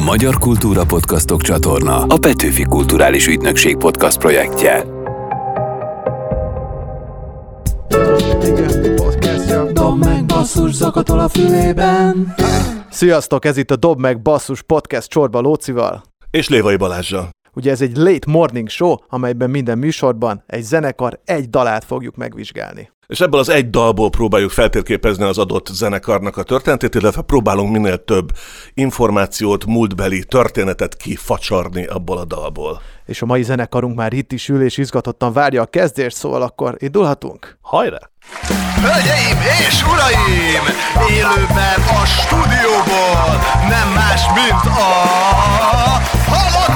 A Magyar Kultúra Podcastok csatorna a Petőfi Kulturális Ügynökség podcast projektje. Dob meg basszus zakatol a fülében. Sziasztok, ez itt a Dob meg Basszus podcast Csorba Lócival. És Lévai Balázsa. Ugye ez egy late morning show, amelyben minden műsorban egy zenekar egy dalát fogjuk megvizsgálni. És ebből az egy dalból próbáljuk feltérképezni az adott zenekarnak a történetét, illetve próbálunk minél több információt, múltbeli történetet kifacsarni abból a dalból. És a mai zenekarunk már itt is ül és izgatottan várja a kezdést, szóval akkor indulhatunk? Hajrá! Hölgyeim és uraim! Élőben a stúdióból nem más, mint a Halott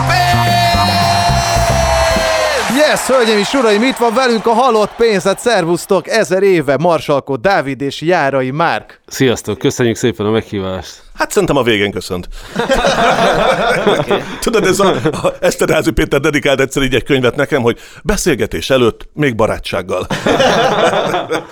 Yes, hölgyeim és uraim, itt van velünk a halott pénzet, szervusztok, ezer éve Marsalkó Dávid és Járai Márk. Sziasztok, köszönjük szépen a meghívást. Hát szerintem a végén köszönt. Tudod, ez a, a Eszterházi Péter dedikált egyszer így egy könyvet nekem, hogy beszélgetés előtt még barátsággal.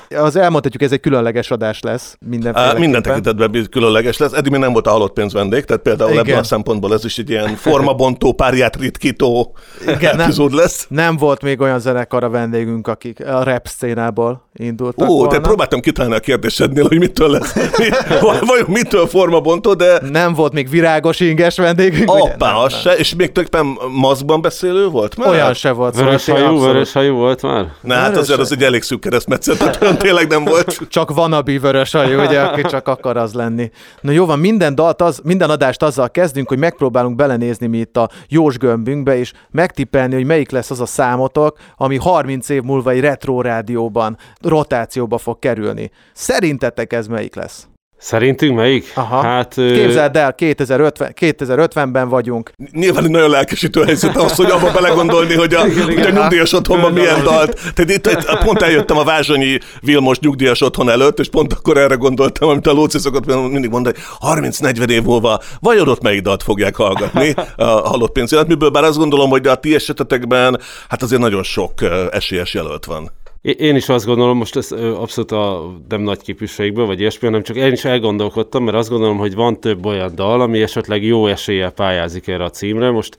Az elmondhatjuk, ez egy különleges adás lesz. Mindenféleképpen. Minden tekintetben különleges lesz. Eddig még nem volt a halott pénz vendég, tehát például Igen. ebből a szempontból ez is egy ilyen formabontó, párját ritkító Igen, nem, epizód lesz. nem volt még olyan zenekar a vendégünk, akik a rap szcénából indultak Ó, volna. de próbáltam kitalálni a kérdésednél, hogy mitől lesz. Vajon mitől formabontó, de Nem volt még virágos inges vendégünk. Appá, az se, és még tulajdonképpen maszkban beszélő volt már? Olyan se volt. szóval Vörös tényleg hajú, abszolút. vörös hajú volt már? Na hát Vörös azért az egy elég szűk keresztmetszet, tehát olyan tényleg nem volt. Csak vanabi vörös hajú, ugye, aki csak akar az lenni. Na jó van, minden, dalt az, minden adást azzal kezdünk, hogy megpróbálunk belenézni mi itt a Jós gömbünkbe, és megtippelni, hogy melyik lesz az a számotok, ami 30 év múlva egy retro rádióban rotációba fog kerülni. Szerintetek ez melyik lesz? Szerintünk melyik? Aha. Hát, Képzeld el, 2050, 2050-ben vagyunk. Nyilván egy nagyon lelkesítő helyzet az, hogy abba belegondolni, hogy a, hogy a nyugdíjas otthonban milyen dalt. Tehát itt, itt pont eljöttem a Vázsonyi Vilmos nyugdíjas otthon előtt, és pont akkor erre gondoltam, amit a Lóci szokott mindig mondani, 30-40 év múlva vajon ott melyik dalt fogják hallgatni a halott pénz életműből, bár azt gondolom, hogy a ti esetetekben hát azért nagyon sok esélyes jelölt van. Én- is azt gondolom, most ez abszolút a nem nagy képviségből, vagy ilyesmi, hanem csak én is elgondolkodtam, mert azt gondolom, hogy van több olyan dal, ami esetleg jó eséllyel pályázik erre a címre. Most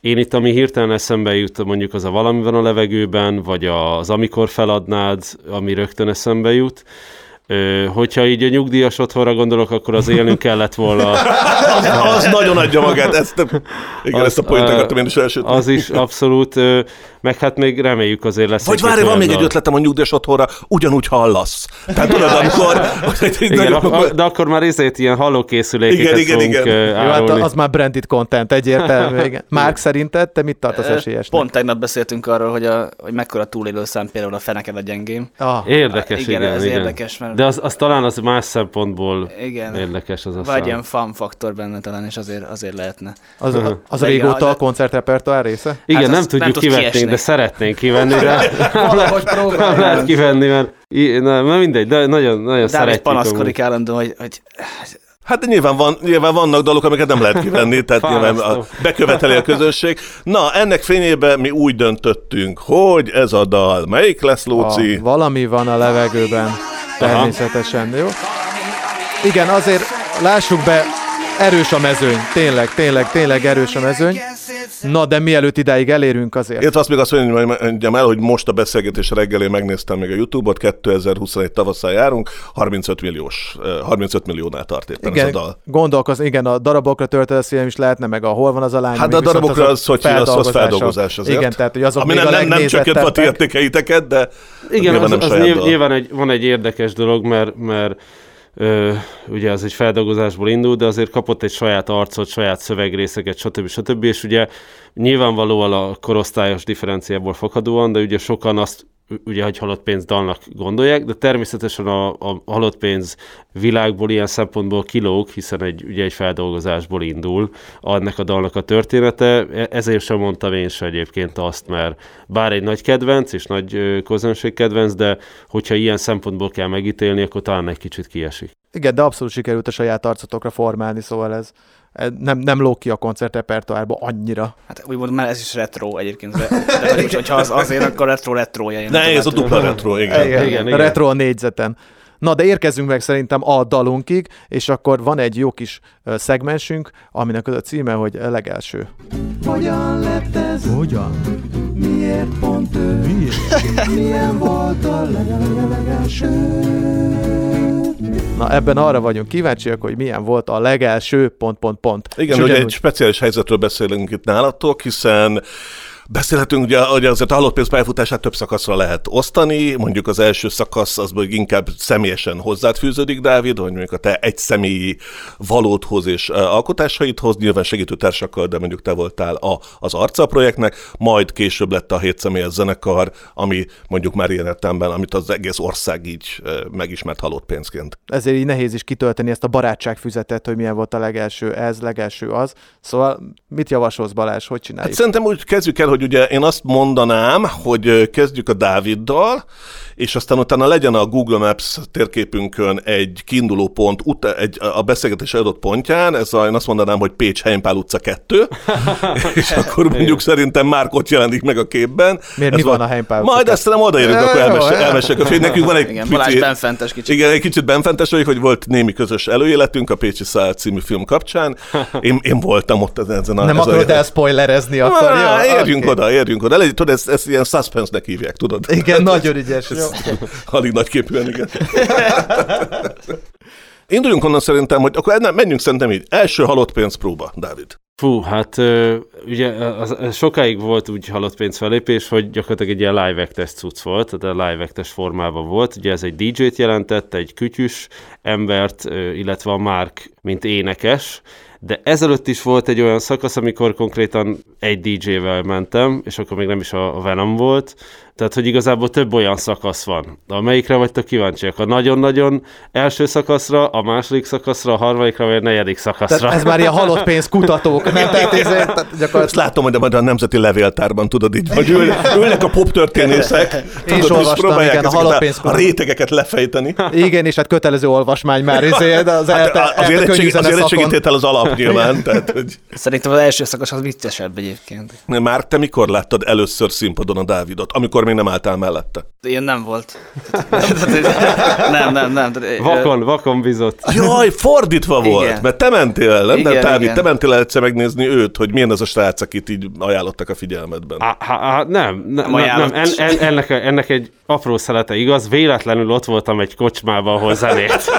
én itt, ami hirtelen eszembe jut, mondjuk az a valami van a levegőben, vagy az amikor feladnád, ami rögtön eszembe jut. Ö, hogyha így a nyugdíjas otthonra gondolok, akkor az élnünk kellett volna. Az, az nagyon adja magát, ezt, igen, Az, ezt a point akartam én is elsütni. Az is abszolút, ö, meg hát még reméljük azért lesz. Vagy várj, van még egy ötletem a nyugdíjas otthonra, ugyanúgy hallasz. Tehát tudod, amikor... Igen, ak- de akkor már ezért ilyen hallókészülékeket Igen, igen, igen. Jó, hát az már branded content egyértelmű. Igen. Márk, szerinted te mit tartasz esélyesnek? Pont tegnap beszéltünk arról, hogy, a, hogy mekkora túlélő szám például a feneked a gyengém. Ah, Érdekes, Igen, igen, ez igen. érdekes, mert- De az, az talán az más szempontból Igen. érdekes az a Vagy szám. ilyen fan faktor benne talán, és azért, azért lehetne. az, az De igen, régóta a koncertrepertoár része? Igen, Hát nem tudjuk tud kivetni. De szeretnénk kivenni, de Valahogy lehet kivenni, mert, na, na mindegy, de nagyon, nagyon Dávid szeretjük. panaszkodik állandóan, hogy, hogy Hát de nyilván, van, nyilván vannak dalok, amiket nem lehet kivenni, tehát nyilván a, beköveteli a közösség. Na, ennek fényében mi úgy döntöttünk, hogy ez a dal, melyik lesz, Lóci? A, valami van a levegőben, természetesen, jó? Igen, azért lássuk be, erős a mezőny, tényleg, tényleg, tényleg erős a mezőny. Na, de mielőtt idáig elérünk azért. Illetve azt még azt mondjam el, hogy most a beszélgetés reggelén megnéztem még a YouTube-ot, 2021 tavaszán járunk, 35 milliós, eh, 35 milliónál tart éppen ez a Igen, dal. gondolkoz, igen, a darabokra töltesz film is lehetne, meg a hol van az a lány. Hát a darabokra a az, hogy az, az feldolgozás azért. Igen, tehát hogy azok Ami nem, a nem, nem csökkentve a ti értékeiteket, de Igen, nyilván az, az dal. nyilván egy, van egy érdekes dolog, mert, mert ö, ugye az egy feldolgozásból indul, de azért kapott egy saját arcot, saját szövegrészeket, stb. stb. És ugye nyilvánvalóan a korosztályos differenciából fakadóan, de ugye sokan azt ugye, hogy halott pénz dalnak gondolják, de természetesen a, a halott pénz világból ilyen szempontból kilóg, hiszen egy, ugye egy feldolgozásból indul ennek a dalnak a története. E- Ezért sem mondtam én se egyébként azt, mert bár egy nagy kedvenc és nagy közönség kedvenc, de hogyha ilyen szempontból kell megítélni, akkor talán egy kicsit kiesik. Igen, de abszolút sikerült a saját arcotokra formálni, szóval ez nem, nem lóg ki a koncertrepertoárba annyira. Hát úgymond már ez is retro egyébként, de, de hogy, hogyha az azért, akkor retro retroja. Ne, nem ez a tudom. dupla retro, igen. Igen, igen, igen. Retro a négyzeten. Na, de érkezzünk meg szerintem a dalunkig, és akkor van egy jó kis szegmensünk, aminek az a címe, hogy legelső. Hogyan lett ez? Hogyan? Miért pont ő? Miért? Milyen volt a legelső? Na, ebben arra vagyunk kíváncsiak, hogy milyen volt a legelső pont, pont, pont. Igen, És ugye ugyanúgy- egy speciális helyzetről beszélünk itt nálatok, hiszen Beszélhetünk, ugye, hogy azért a halott pénz pályafutását több szakaszra lehet osztani, mondjuk az első szakasz az mondjuk inkább személyesen hozzád fűződik, Dávid, hogy mondjuk a te egy személyi valódhoz és uh, alkotásaidhoz, nyilván segítőtársakkal, de mondjuk te voltál a, az arca projektnek, majd később lett a hét személyes zenekar, ami mondjuk már ilyen értelemben, amit az egész ország így uh, megismert halott pénzként. ezért így nehéz is kitölteni ezt a barátságfüzetet, hogy milyen volt a legelső ez, legelső az. Szóval mit javasolsz Balázs, hogy Hát csináljuk? szerintem úgy kezdjük el, hogy ugye én azt mondanám, hogy kezdjük a Dáviddal, és aztán utána legyen a Google Maps térképünkön egy kiinduló pont uta, egy, a beszélgetés adott pontján, ez a, én azt mondanám, hogy Pécs Heimpál utca 2, és akkor mondjuk szerintem már ott jelenik meg a képben. Miért, Ez mi van a Heimpál utca Majd ezt nem odaérünk, akkor elmesél, jó. elmesél, hogy nekünk van egy Igen, pici- benfentes kicsit. igen, egy kicsit benfentes vagyok, hogy volt némi közös előéletünk a Pécsi Szál című film kapcsán. Én, én voltam ott ezen a... Nem a- akarod elspoilerezni akkor, jó? érjünk. Oda, érjünk oda. Legyen, tudod, ezt, ezt ilyen suspense-nek hívják, tudod? Igen, nagyon ügyes. Alig nagy képűen, igen. Induljunk onnan szerintem, hogy akkor nem, menjünk szerintem így. Első halott pénzpróba, Dávid. Fú, hát ugye az, az sokáig volt úgy halott pénz felépés, hogy gyakorlatilag egy ilyen live actes cucc volt, tehát a live actes formában volt. Ugye ez egy DJ-t jelentett, egy kütyüs embert, illetve a Mark, mint énekes, de ezelőtt is volt egy olyan szakasz, amikor konkrétan egy DJ-vel mentem, és akkor még nem is a Venom volt, tehát, hogy igazából több olyan szakasz van. Amelyikre vagytok kíváncsiak? A nagyon-nagyon első szakaszra, a második szakaszra, a harmadikra, vagy a negyedik szakaszra? Tehát ez már ilyen halott pénz kutatók, nem? Tehát, ez, tehát Ezt gyakorlatilag látom, hogy majd a Nemzeti Levéltárban, tudod így, hogy ül, ülnek a poptörténészek, Én is tudod, és olvastam, próbálják igen, a halott pénz a, a rétegeket lefejteni. igen, és hát kötelező olvasmány már, izé, de az Hát elte, az, érettség, az érettségítétel az alap nyilván. Tehát, hogy... Szerintem az első szakasz az viccesebb egyébként. Már te mikor láttad először színpadon a Dávidot? Amikor még nem álltál mellette? Ilyen nem volt. nem, nem, nem. Vakon, vakon bizott. Jaj, fordítva volt, Igen. mert te mentél el, nem? Igen, de Dávid, igen. te mentél el egyszer megnézni őt, hogy milyen ez a srác, akit így ajánlottak a figyelmedben. Á, á, á, nem, ne, nem, ajánlott. nem en, en, ennek, ennek egy apró szelete igaz, véletlenül ott voltam egy kocsmában, ahol zenét.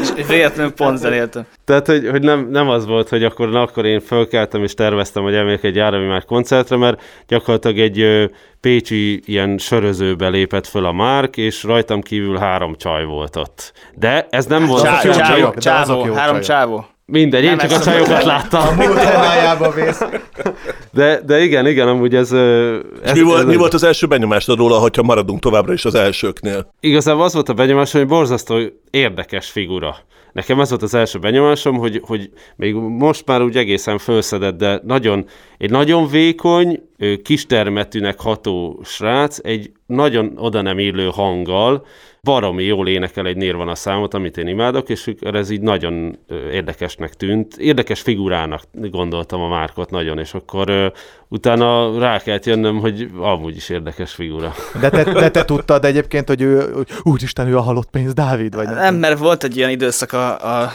És véletlenül pont zenéltem. Tehát, hogy, hogy nem, nem az volt, hogy akkor, na, akkor én fölkeltem és terveztem, hogy elmegyek egy Járami már koncertre, mert gyakorlatilag egy ö, pécsi ilyen sörözőbe lépett föl a Márk, és rajtam kívül három csaj volt ott. De ez nem volt... Csá- Csávó, három csávó. Mindegy, én csak a csajokat láttam. Témájába vész. De, de igen, igen, amúgy ez... ez mi volt, ez mi volt az első benyomásod róla, hogyha maradunk továbbra is az elsőknél? Igazából az volt a benyomásom, hogy borzasztó érdekes figura. Nekem ez volt az első benyomásom, hogy, hogy még most már úgy egészen fölszedett, de nagyon, egy nagyon vékony, kistermetűnek ható srác, egy nagyon oda nem illő hanggal, baromi jól énekel egy Nirvana számot, amit én imádok, és ez így nagyon érdekesnek tűnt. Érdekes figurának gondoltam a Márkot nagyon, és akkor ö, utána rá kellett jönnöm, hogy amúgy is érdekes figura. De te, de te tudtad egyébként, hogy ő, hogy úristen, ő a halott pénz Dávid? Vagy Nem, mert volt egy ilyen időszak a, a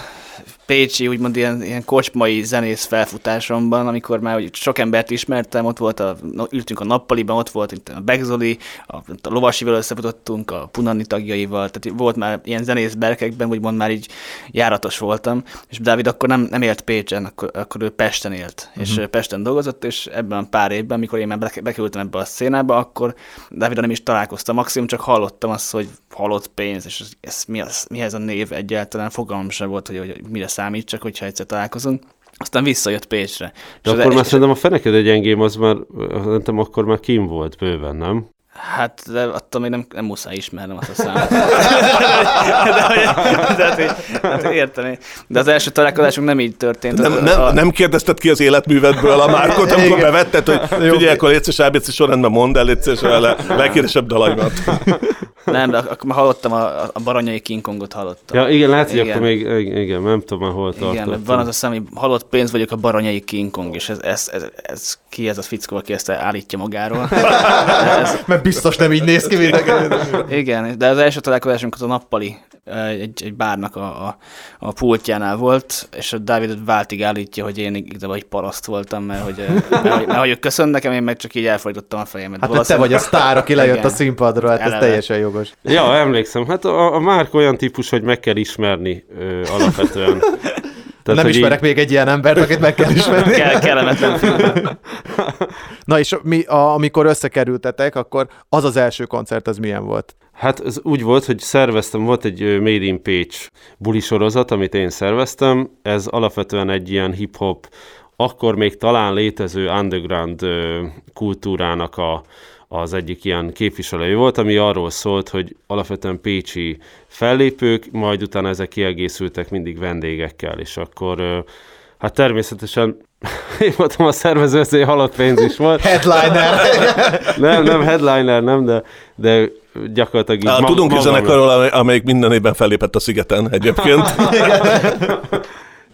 Pécsi, úgymond ilyen, ilyen kocsmai zenész felfutásomban, amikor már úgy sok embert ismertem, ott volt a, ültünk a nappaliban, ott volt itt a Begzoli, a, a Lovasival összefutottunk, a Punani tagjaival, tehát volt már ilyen zenész berkekben, úgymond már így járatos voltam, és Dávid akkor nem, nem élt Pécsen, akkor, akkor ő Pesten élt, és Mhm. uh-huh. Pesten dolgozott, és ebben a pár évben, amikor én már beke- bekerültem ebbe a szénába, akkor Dávidra nem is találkoztam, maximum csak hallottam azt, hogy halott pénz, és ez, ez mi az, mihez a név egyáltalán, fogalmam sem volt, hogy, hogy mire számít, csak hogyha egyszer találkozunk. Aztán visszajött Pécsre. De És akkor már szerintem a feneked egy gyengém, az már, szerintem akkor már kim volt bőven, nem? Hát, de attól még nem, nem muszáj ismernem azt a számot. de, hogy- de, hogy- hát, hogy értem én. De az első találkozásunk nem így történt. Nem, A- nem, a- nem kérdezted ki az életművedből a Márkot, amikor Igen. bevetted, hogy figyelj, akkor légy szíves, ABC sorrendben mondd el, légy szíves, a le- legkíresebb dalaimat. Nem, de ak- akkor már hallottam, a, a Baranyai King Kongot hallottam. Ja, igen, lehet, hogy Igen. akkor még, igen, nem tudom már hol Igen, tartottam. van az a szám, hogy halott pénz vagyok a baranyai King Kong, és ez, ez, ez, ez ki ez a fickó, aki ezt állítja magáról. ez, Mert biztos nem így néz ki, Igen, de az első találkozásunk az a nappali egy, egy bárnak a, a, a pultjánál volt, és a Dávid váltig állítja, hogy én igazából egy paraszt voltam, mert hogy, mert, mert, mert, hogy köszön nekem, én meg csak így elfordítottam a fejemet. Hát, te vagy a sztár, aki lejött Igen. a színpadra, hát ez Eleve. teljesen jogos. Ja, emlékszem. Hát a, a Márk olyan típus, hogy meg kell ismerni ö, alapvetően. Tehát, Nem ismerek még egy ilyen embert, akit meg kell ismerni. Kell, kellemetlen film. Na és mi, a, amikor összekerültetek, akkor az az első koncert, az milyen volt? Hát ez úgy volt, hogy szerveztem, volt egy Made in Page buli sorozat, amit én szerveztem. Ez alapvetően egy ilyen hip-hop, akkor még talán létező underground kultúrának a, az egyik ilyen képviselője volt, ami arról szólt, hogy alapvetően pécsi fellépők, majd utána ezek kiegészültek mindig vendégekkel, és akkor hát természetesen én voltam a szervező, ezért halott pénz is volt. Headliner! Nem, nem headliner, nem, de, de gyakorlatilag így Á, ma- tudunk egy magamra- zenekarról, amely- amelyik minden évben fellépett a szigeten egyébként.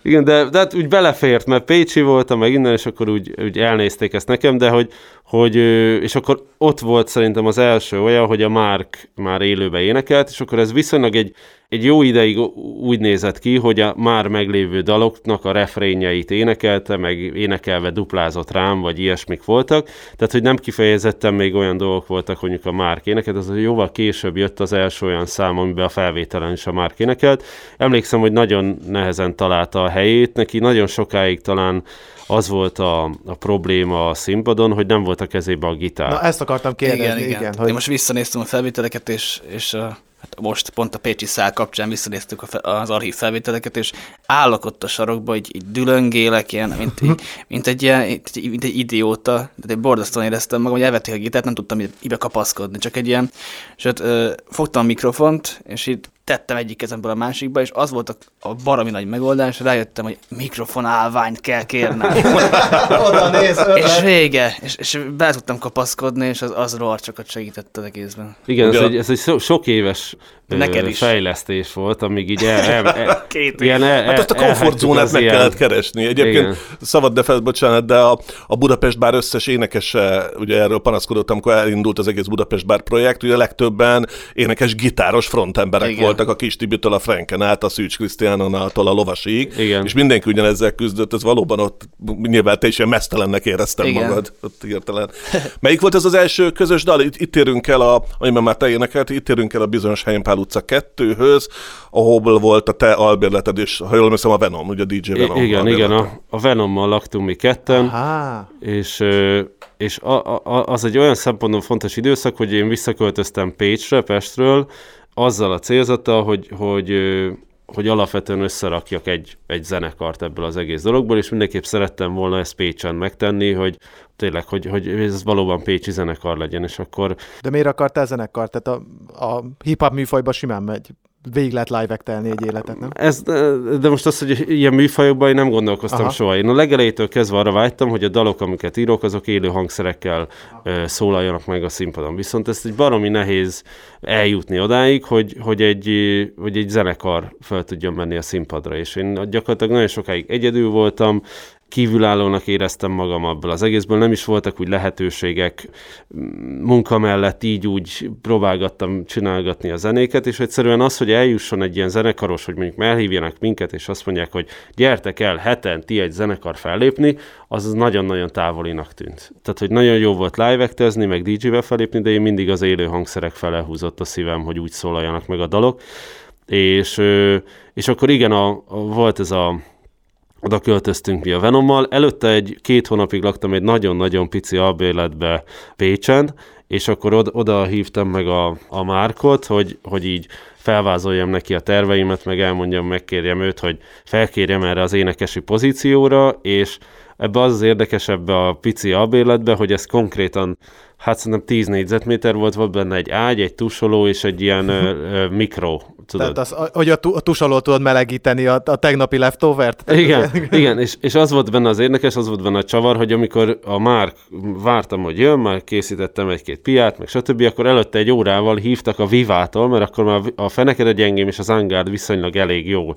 Igen, de, de hát úgy belefért, mert Pécsi voltam, meg innen, és akkor úgy, úgy elnézték ezt nekem, de hogy, hogy, és akkor ott volt szerintem az első olyan, hogy a Márk már élőbe énekelt, és akkor ez viszonylag egy, egy jó ideig úgy nézett ki, hogy a már meglévő daloknak a refrényeit énekelte, meg énekelve duplázott rám, vagy ilyesmik voltak, tehát hogy nem kifejezetten még olyan dolgok voltak, hogy a Márk énekelt, az jóval később jött az első olyan szám, amiben a felvételen is a Márk énekelt. Emlékszem, hogy nagyon nehezen találta a helyét, neki nagyon sokáig talán az volt a, a probléma a színpadon, hogy nem volt a kezébe a gitár. Na ezt akartam kérdezni, Igen, igen. igen. Hogy... Én most visszanéztem a felvételeket, és, és hát most pont a Pécsi szál kapcsán visszanéztük a az archív felvételeket, és állok ott a sarokba, így, így dülöngélek, ilyen, mint, így, mint, egy, ilyen, mint, egy idióta, de egy borzasztóan éreztem magam, hogy elvették a gitárt, nem tudtam ibe kapaszkodni, csak egy ilyen, sőt, ö, fogtam a mikrofont, és így tettem egyik kezemből a másikba, és az volt a, a baromi nagy megoldás, rájöttem, hogy mikrofon állványt kell kérnem. Oda néz, és vége, és, és be tudtam kapaszkodni, és az, az rohadt sokat segített az egészben. Igen, ez egy, ez egy so- sok éves Neked is. fejlesztés volt, amíg így el, el, el, Két ilyen el, Hát azt a elhagytuk komfortzónát az meg ilyen- kellett keresni. Egyébként Igen. szabad de fel, bocsánat, de a, a Budapest Bár összes énekese, ugye erről panaszkodott, amikor elindult az egész Budapest Bár projekt, ugye legtöbben énekes gitáros frontemberek Igen. voltak, a Kis Tibitől a Franken át, a Szűcs Krisztiánonától a Lovasig, Igen. és mindenki ugyanezzel küzdött, ez valóban ott nyilván te is ilyen mesztelennek éreztem Igen. magad. Ott hirtelen. Melyik volt ez az első közös dal? Itt, itt érünk el, a, amiben már te énekelt, itt érünk el a bizonyos helyen Pál utca 2-höz, ahol volt a te albérleted, és ha jól emlékszem, a Venom, ugye a DJ Venom. I- igen, igen, a, a Venommal laktunk mi ketten, Há, és, és a, a, az egy olyan szempontból fontos időszak, hogy én visszaköltöztem Pécsre, Pestről, azzal a célzattal, hogy, hogy, hogy alapvetően összerakjak egy, egy zenekart ebből az egész dologból, és mindenképp szerettem volna ezt Pécsen megtenni, hogy tényleg, hogy, hogy ez valóban pécsi zenekar legyen, és akkor de miért akartál zenekar? Tehát a, a hip-hop műfajba simán megy. Végig lehet live egy életet, nem? Ez, de most az, hogy ilyen műfajokban én nem gondolkoztam Aha. Aha. soha. Én a legelejétől kezdve arra vágytam, hogy a dalok, amiket írok, azok élő hangszerekkel ö, szólaljanak meg a színpadon. Viszont ezt egy baromi nehéz eljutni odáig, hogy, hogy, egy, hogy egy zenekar fel tudjon menni a színpadra. És én gyakorlatilag nagyon sokáig egyedül voltam, kívülállónak éreztem magam abból az egészből, nem is voltak úgy lehetőségek munka mellett így úgy próbálgattam csinálgatni a zenéket, és egyszerűen az, hogy eljusson egy ilyen zenekaros, hogy mondjuk elhívjanak minket, és azt mondják, hogy gyertek el heten ti egy zenekar fellépni, az nagyon-nagyon távolinak tűnt. Tehát, hogy nagyon jó volt live meg DJ-vel fellépni, de én mindig az élő hangszerek fele húzott a szívem, hogy úgy szólaljanak meg a dalok. És, és akkor igen, a, a, volt ez a oda költöztünk mi a Venommal. Előtte egy két hónapig laktam egy nagyon-nagyon pici albérletbe Pécsen, és akkor oda, oda hívtam meg a, a Márkot, hogy, hogy így felvázoljam neki a terveimet, meg elmondjam, megkérjem őt, hogy felkérjem erre az énekesi pozícióra, és ebbe az az érdekes ebbe a pici albérletbe, hogy ez konkrétan, hát szerintem 10 négyzetméter volt, volt benne egy ágy, egy tusoló és egy ilyen ö, ö, mikro, tudod. Tehát az, hogy a, a tusalól tudod melegíteni a, a tegnapi leftovert? Igen, igen és, és az volt benne az érdekes, az volt benne a csavar, hogy amikor a Márk, vártam, hogy jön, már készítettem egy-két piát, meg stb., akkor előtte egy órával hívtak a Vivától, mert akkor már a Feneked a gyengém és az Angard viszonylag elég jó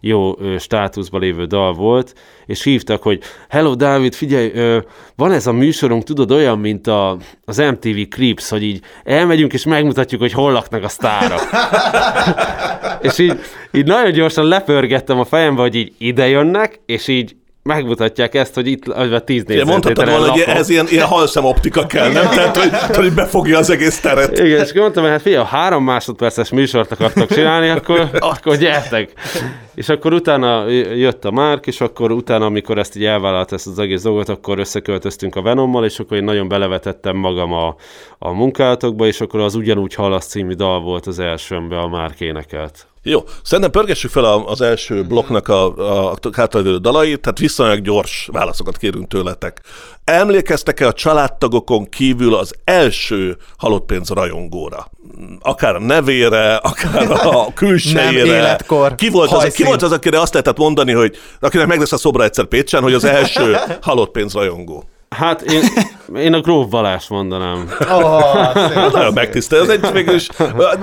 jó státuszban lévő dal volt, és hívtak, hogy Hello Dávid, figyelj, van ez a műsorunk, tudod, olyan, mint a, az MTV Clips, hogy így elmegyünk és megmutatjuk, hogy hol laknak a sztárok. és így, így nagyon gyorsan lepörgettem a fejembe, hogy így ide jönnek, és így megmutatják ezt, hogy itt a 10 Ugye mondhatod volna, hogy ez ilyen, ilyen halszem optika kell, nem? Tehát, hogy, hogy befogja az egész teret. Igen, és mondtam, hogy hát figyelj, ha három másodperces műsort akartak csinálni, akkor, akkor gyertek. És akkor utána jött a Márk, és akkor utána, amikor ezt így elvállalt ezt az egész dolgot, akkor összeköltöztünk a Venommal, és akkor én nagyon belevetettem magam a, a munkálatokba, és akkor az Ugyanúgy Halasz című dal volt az első, amiben a Márk énekelt. Jó, szerintem pörgessük fel az első blokknak a, a hátralévő dalait, tehát viszonylag gyors válaszokat kérünk tőletek. Emlékeztek-e a családtagokon kívül az első halott pénz rajongóra? Akár a nevére, akár a külsejére. Nem, életkor, ki volt, az, ki volt az, akire azt lehetett mondani, hogy akinek meg lesz a szobra egyszer Pécsen, hogy az első halott pénz rajongó? Hát én, én a Gróf Balázs mondanám. Oh, szép, nagyon megtisztel. Ez egy mégis,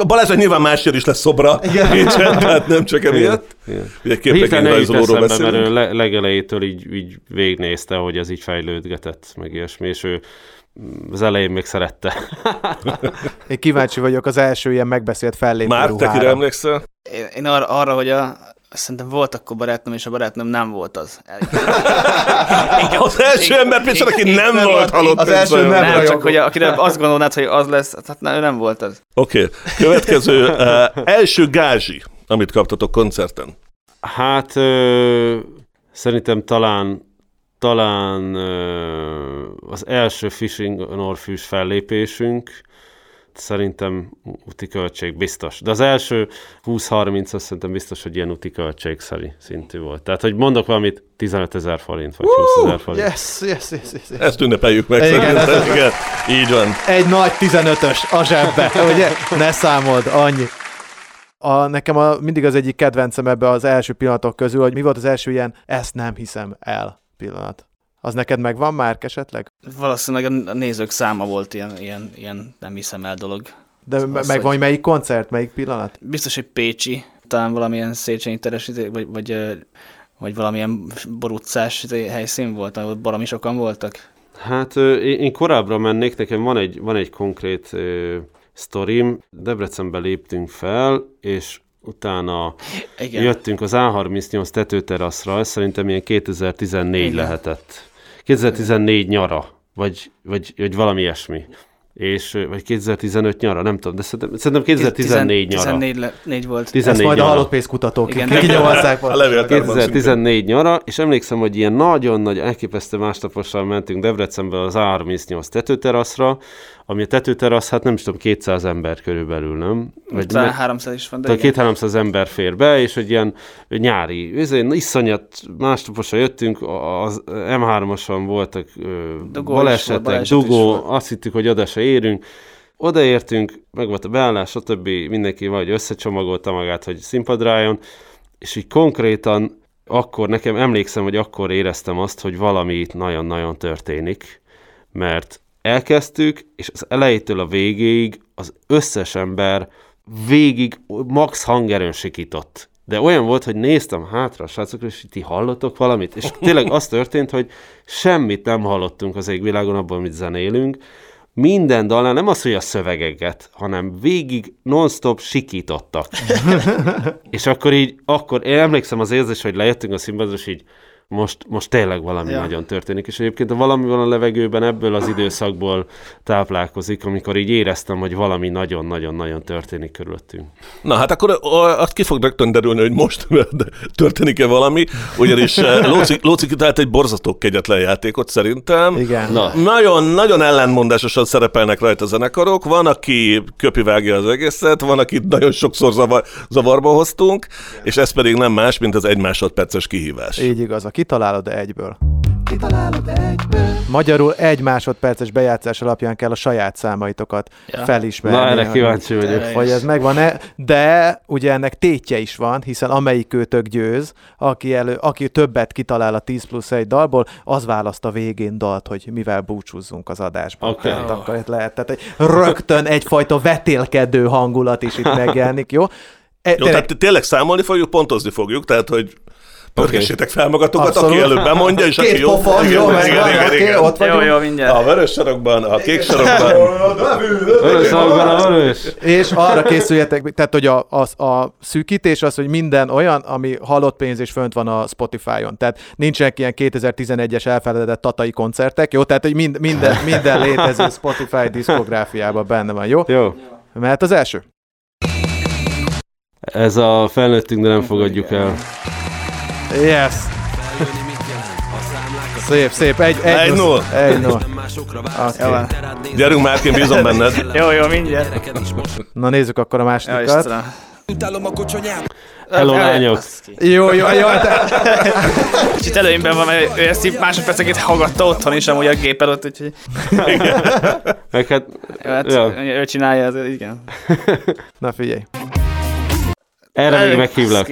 Balázs nyilván másért is lesz szobra, Pécsen, tehát nem csak emiatt. Ugye képregényrajzolóról beszélünk. Mert ő le, legelejétől így, így végnézte, hogy ez így fejlődgetett, meg ilyesmi, és ő az elején még szerette. Én kíváncsi vagyok az első ilyen megbeszélt fellépő Már te kire emlékszel? Én, én arra, arra, hogy a, Szerintem volt akkor barátnőm, és a barátnőm nem volt az. az első ember Pécsen, aki nem volt halott. Az első nem, nem csak hogy akire azt gondolnád, hogy az lesz, hát nem, ő nem volt az. Oké, okay. következő. Uh, első gázsi, amit kaptatok koncerten. Hát ö, szerintem talán talán ö, az első Fishing Norfűs fellépésünk, szerintem úti költség biztos. De az első 20-30 az szerintem biztos, hogy ilyen úti költség szintű volt. Tehát, hogy mondok valamit, 15 ezer forint, vagy 20 ezer forint. Yes, yes, yes, yes, yes. Ezt ünnepeljük meg. Igen, ez igen. Így van. Egy nagy 15-ös a zsebbe, ugye? Ne számold, annyi. A, nekem a, mindig az egyik kedvencem ebbe az első pillanatok közül, hogy mi volt az első ilyen, ezt nem hiszem el pillanat. Az neked megvan már esetleg? Valószínűleg a nézők száma volt ilyen, ilyen, ilyen nem hiszem el dolog. De szóval megvan, hogy melyik koncert, melyik pillanat? Biztos, hogy Pécsi, talán valamilyen Széchenyi teres, vagy, vagy, vagy valamilyen boruccás helyszín volt, ahol baromi sokan voltak. Hát én korábbra mennék, nekem van egy, van egy konkrét uh, sztorim. Debrecenbe léptünk fel, és utána Igen. jöttünk az A38 tetőteraszra, ez szerintem ilyen 2014 Igen. lehetett. 2014 nyara, vagy, vagy, vagy valami ilyesmi. És, vagy 2015 nyara, nem tudom, de szerintem, szerintem 2014 nyara. 14 le, 4 volt. 14 Ezt majd nyara. a halottpénz kutatók kinyomolták. 2014 nyara, és emlékszem, hogy ilyen nagyon-nagy elképesztő másnapossal mentünk Debrecenbe az A38 tetőteraszra, ami a tetőterasz, hát nem is tudom, 200 ember körülbelül, nem? Vagy talán 300 is van, de két 300 ember fér be, és egy ilyen nyári, ez egy iszonyat, másnaposra jöttünk, az M3-ason voltak dugó balesetek, baleset dugó, azt hittük, hogy oda se érünk, odaértünk, meg volt a beállás, stb. mindenki vagy összecsomagolta magát, hogy színpadra álljon, és így konkrétan akkor nekem emlékszem, hogy akkor éreztem azt, hogy valami itt nagyon-nagyon történik, mert elkezdtük, és az elejétől a végéig az összes ember végig max hangerőn sikított. De olyan volt, hogy néztem hátra a srácokra, és ti hallottok valamit? És tényleg az történt, hogy semmit nem hallottunk az égvilágon abban, amit zenélünk. Minden dalnál nem az, hogy a szövegeket, hanem végig non-stop sikítottak. és akkor így, akkor én emlékszem az érzés, hogy lejöttünk a színpadra, és így most, most tényleg valami ja. nagyon történik. És egyébként a valami van a levegőben ebből az időszakból táplálkozik, amikor így éreztem, hogy valami nagyon-nagyon-nagyon történik körülöttünk. Na hát akkor azt ki fog rögtön derülni, hogy most történik-e valami, ugyanis Lóci, Lóci kitalált egy borzató kegyetlen játékot szerintem. Igen. Na. Nagyon, nagyon ellentmondásosan szerepelnek rajta a zenekarok. Van, aki köpivágja az egészet, van, akit nagyon sokszor zavar, zavarba hoztunk, és ez pedig nem más, mint az egy másodperces kihívás. Így igaz, a kitalálod egyből. kitalálod egyből. Magyarul egy másodperces bejátszás alapján kell a saját számaitokat Ja. felismerni. Na, erre kíváncsi vagyok. Hogy ez megvan-e, de ugye ennek tétje is van, hiszen amelyik őtök győz, aki, elő, aki többet kitalál a 10 plusz egy dalból, az választ a végén dalt, hogy mivel búcsúzzunk az adásban. Oké. Tehát akkor itt lehet, tehát egy, rögtön egyfajta vetélkedő hangulat is itt megjelenik, jó? E, Jó, tényleg, tehát tényleg számolni fogjuk, pontozni fogjuk, tehát hogy pörgessétek fel magatokat, Abszolút. aki előbb bemondja, és Két aki jó. pofon, jó, igen, megvan, igen, oké, igen. ott Jó, jó, mindjárt. A vörös sarokban, a kék sarokban. Vörös sarokban a vörös. És arra készüljetek, tehát hogy a, a, a szűkítés az, hogy minden olyan, ami halott pénz és fönt van a Spotify-on. Tehát nincsenek ilyen 2011-es elfeledett tatai koncertek, jó? Tehát, hogy mind, minden, minden létező Spotify diszkográfiában benne van, jó? Jó. Mert az első. Ez a felnőttünk, de nem fogadjuk el. Yes! Szép, szép. Egy, egy, Egy null. Egy null. Van. Gyerünk már, én bízom benned. jó, jó, mindjárt. Na nézzük akkor a másodikat. Istenem. Hello, lányok. Jó, jó, jó. De... Kicsit előnyben van, mert ő ezt így másodperceket hallgatta otthon is amúgy a gépen ott, úgyhogy Meg hát, jó, hát, ja, ő csinálja, az, igen. Na figyelj. erre még meghívlak.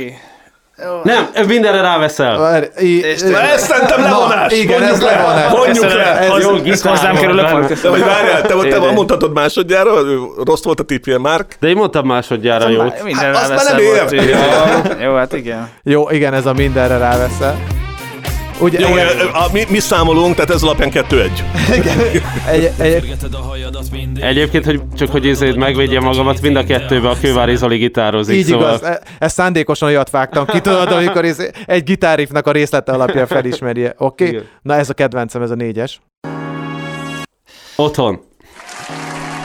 Nem, mindenre ráveszel. Várj, És- Ezt szerintem levonás! Na, igen, ez levonás. Mondjuk le! Ez Hoz- jó itt hozzám van kerül a. De vagy várjál, te, te mondhatod másodjára, rossz volt a tipje, Mark. De én mondtam másodjára jót. Minden Hát azt már nem Jó, hát igen. Jó, igen, ez a mindenre ráveszel. Ugye, Jó, igen, a, mi, mi számolunk, tehát ez alapján kettő-egy. egy, egy, Egyébként, hogy csak hogy ezért megvédjem magamat, mind a kettőben a Kővári Zoli gitározik, így szóval... igaz, e- ezt szándékosan olyat vágtam ki, tudod, amikor ez egy gitárifnak a részlete alapján felismeri. Oké? Okay? Igen. Na ez a kedvencem, ez a négyes. Otthon.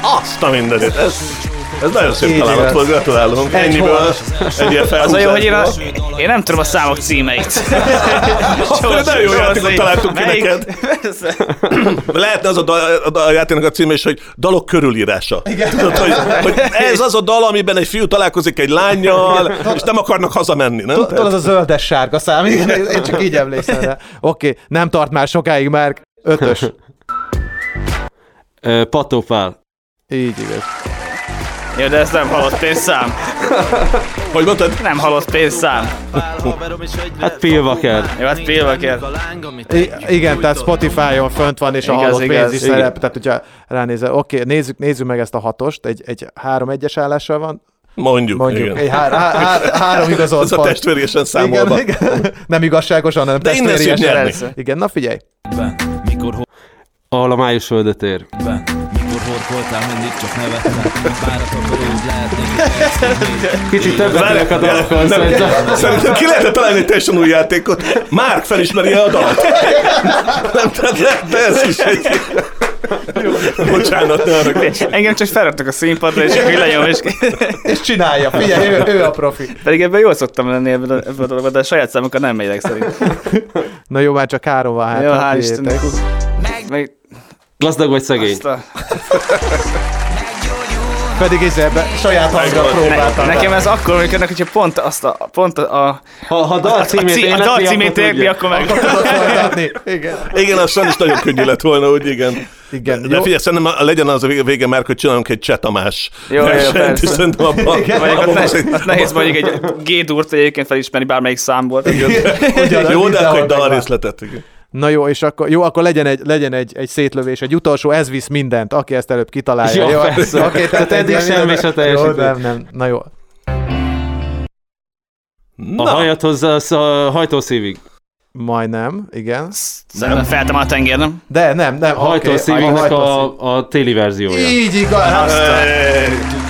Azt a mindenit. Ez, ez nagyon szép Így találat volt, gratulálunk. Egy Ennyiből, egy ilyen Az a jó, hogy én, a, én nem tudom a számok címeit. nagyon jó játékot találtunk ki neked. Lehetne az a, dal, a, a játéknak a címe is, hogy dalok körülírása. Tudod, hogy, hogy ez az a dal, amiben egy fiú találkozik egy lányjal, és nem akarnak hazamenni, nem? Tudod, az a zöldes sárga szám, igen, én csak így emlékszem rá. Oké, okay, nem tart már sokáig már. Ötös. Ö, Patópál. Így igaz. Jó, de ez nem halott pénzszám. Hogy mondtad? Nem halott pénzszám. Hát Pilvaker. Jó, hát pélva kell. I- igen, tehát Spotify-on fönt van, és a Igaz, halott igaz. pénz is Igen. szerep, tehát hogyha ránézel, oké, okay, nézzük, nézzük meg ezt a hatost, egy, egy három egyes állással van, Mondjuk. mondjuk, igen. egy há, há, há, három igazolt Ez a pont. testvérjesen számolva. Igen, igen. Nem igazságosan, hanem De. Persze. Igen, na figyelj. Ahol a május földet ér. Mikor horkoltál, mindig csak nevettem Bárat úgy lehetnék Kicsit többet tudok a dalokon, szerintem. Szerintem ki lehetne találni egy teljesen új játékot. Márk felismeri a dalt. Nem, tehát le- de ez is egy... Bocsánat, ne arra Engem csak felraktak a színpadra, és akkor lenyom, és És csinálja, figyelj, ő, ő a profi. pedig ebben jól szoktam lenni ebben a, ebben a dologban, de a saját számokkal nem megyek szerint. Na jó, már csak három van, hát Jó, hát hál'. Istennek. Meg Gazdag vagy szegény. azt a... Pedig is ebbe saját hangra Ne, próbáltam. nekem ez akkor működnek, hogyha pont azt a, pont a, a, Ha, ha dal a, címét cí- a énekli, dal akkor címét érti, tudja. akkor meg... Igen. Igen, az sajnos nagyon könnyű lett volna, úgy igen. Igen, De jó. figyelj, szerintem a- legyen az a vége, vége már, hogy csinálunk egy Csetamás Jó, jó, persze. szerintem abban, Mondjuk abban ott, most ne, egy- ott nehéz mondjuk egy G-durt egyébként felismerni bármelyik számból. Ugyanaz, Jó, de akkor egy dal megvan. részletet. igen. Na jó, és akkor, jó, akkor legyen egy, legyen egy, egy szétlövés, egy utolsó, ez visz mindent, aki ezt előbb kitalálja. Jó, persze. Oké, tehát eddig semmi se Jó, teljesítő. nem, nem. Na jó. A Na, hajat hozzá a hajtószívig. Majdnem, igen. Nem. Feltem a tenger, nem? De nem, nem. A hajtószívignek hajtószív. a, a téli verziója. Így igaz.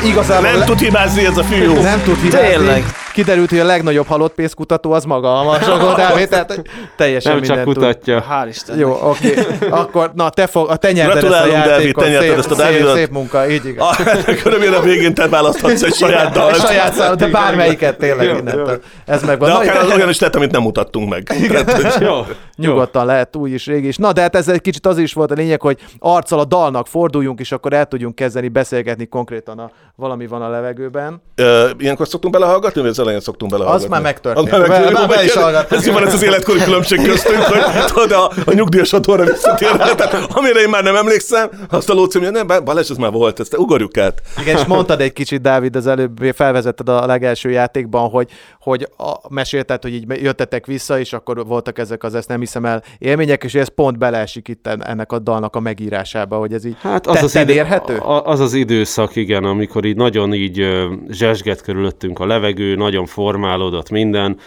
Igazából nem tud hibázni ez a fiú. nem tud hibázni. Tényleg. Kiderült, hogy a legnagyobb halott pénzkutató az maga a Masogó Dávid, tehát teljesen Nem csak mindent tud. kutatja. Hál' Isten. Jó, oké. Akkor, na, te, fog, a te nyerted ezt a Gratulálunk, Dávid, játékot. te nyerted szép, ezt a szép, Dávidot. szép munka, így igaz. Körülbelül a végén te választhatsz egy saját A dalt. saját szám, de bármelyiket tényleg innentől. Ez megvan. De Na, akár az olyan is lehet, amit nem mutattunk meg. Jó. Nyugodtan lehet új is, régi is. Na, de hát ez egy kicsit az is volt a lényeg, hogy arccal a dalnak forduljunk, és akkor el tudjunk kezdeni beszélgetni konkrétan, a, valami van a levegőben. Ö, Ilyenkor szoktunk belehallgatni, vagy az elején szoktunk bele Az már megtörtént. Az már Be- megtörtént. be- be is hallgattam. Ez van ez az életkori különbség köztünk, hogy tudod, a, a nyugdíjas otthonra visszatérve. Tehát, amire én már nem emlékszem, azt a Lóci mondja, nem, Ba- Balázs, ez már volt, ezt ugorjuk át. Igen, és mondtad egy kicsit, Dávid, az előbb felvezetted a legelső játékban, hogy, hogy a, mesélted, hogy így jöttetek vissza, és akkor voltak ezek az ezt nem hiszem el élmények, és ez pont beleesik itt en- ennek a dalnak a megírásába, hogy ez így Hát az az, idő, érhető? az az időszak, igen, amikor így nagyon így zsesget körülöttünk a levegő, nagyon formálódott minden.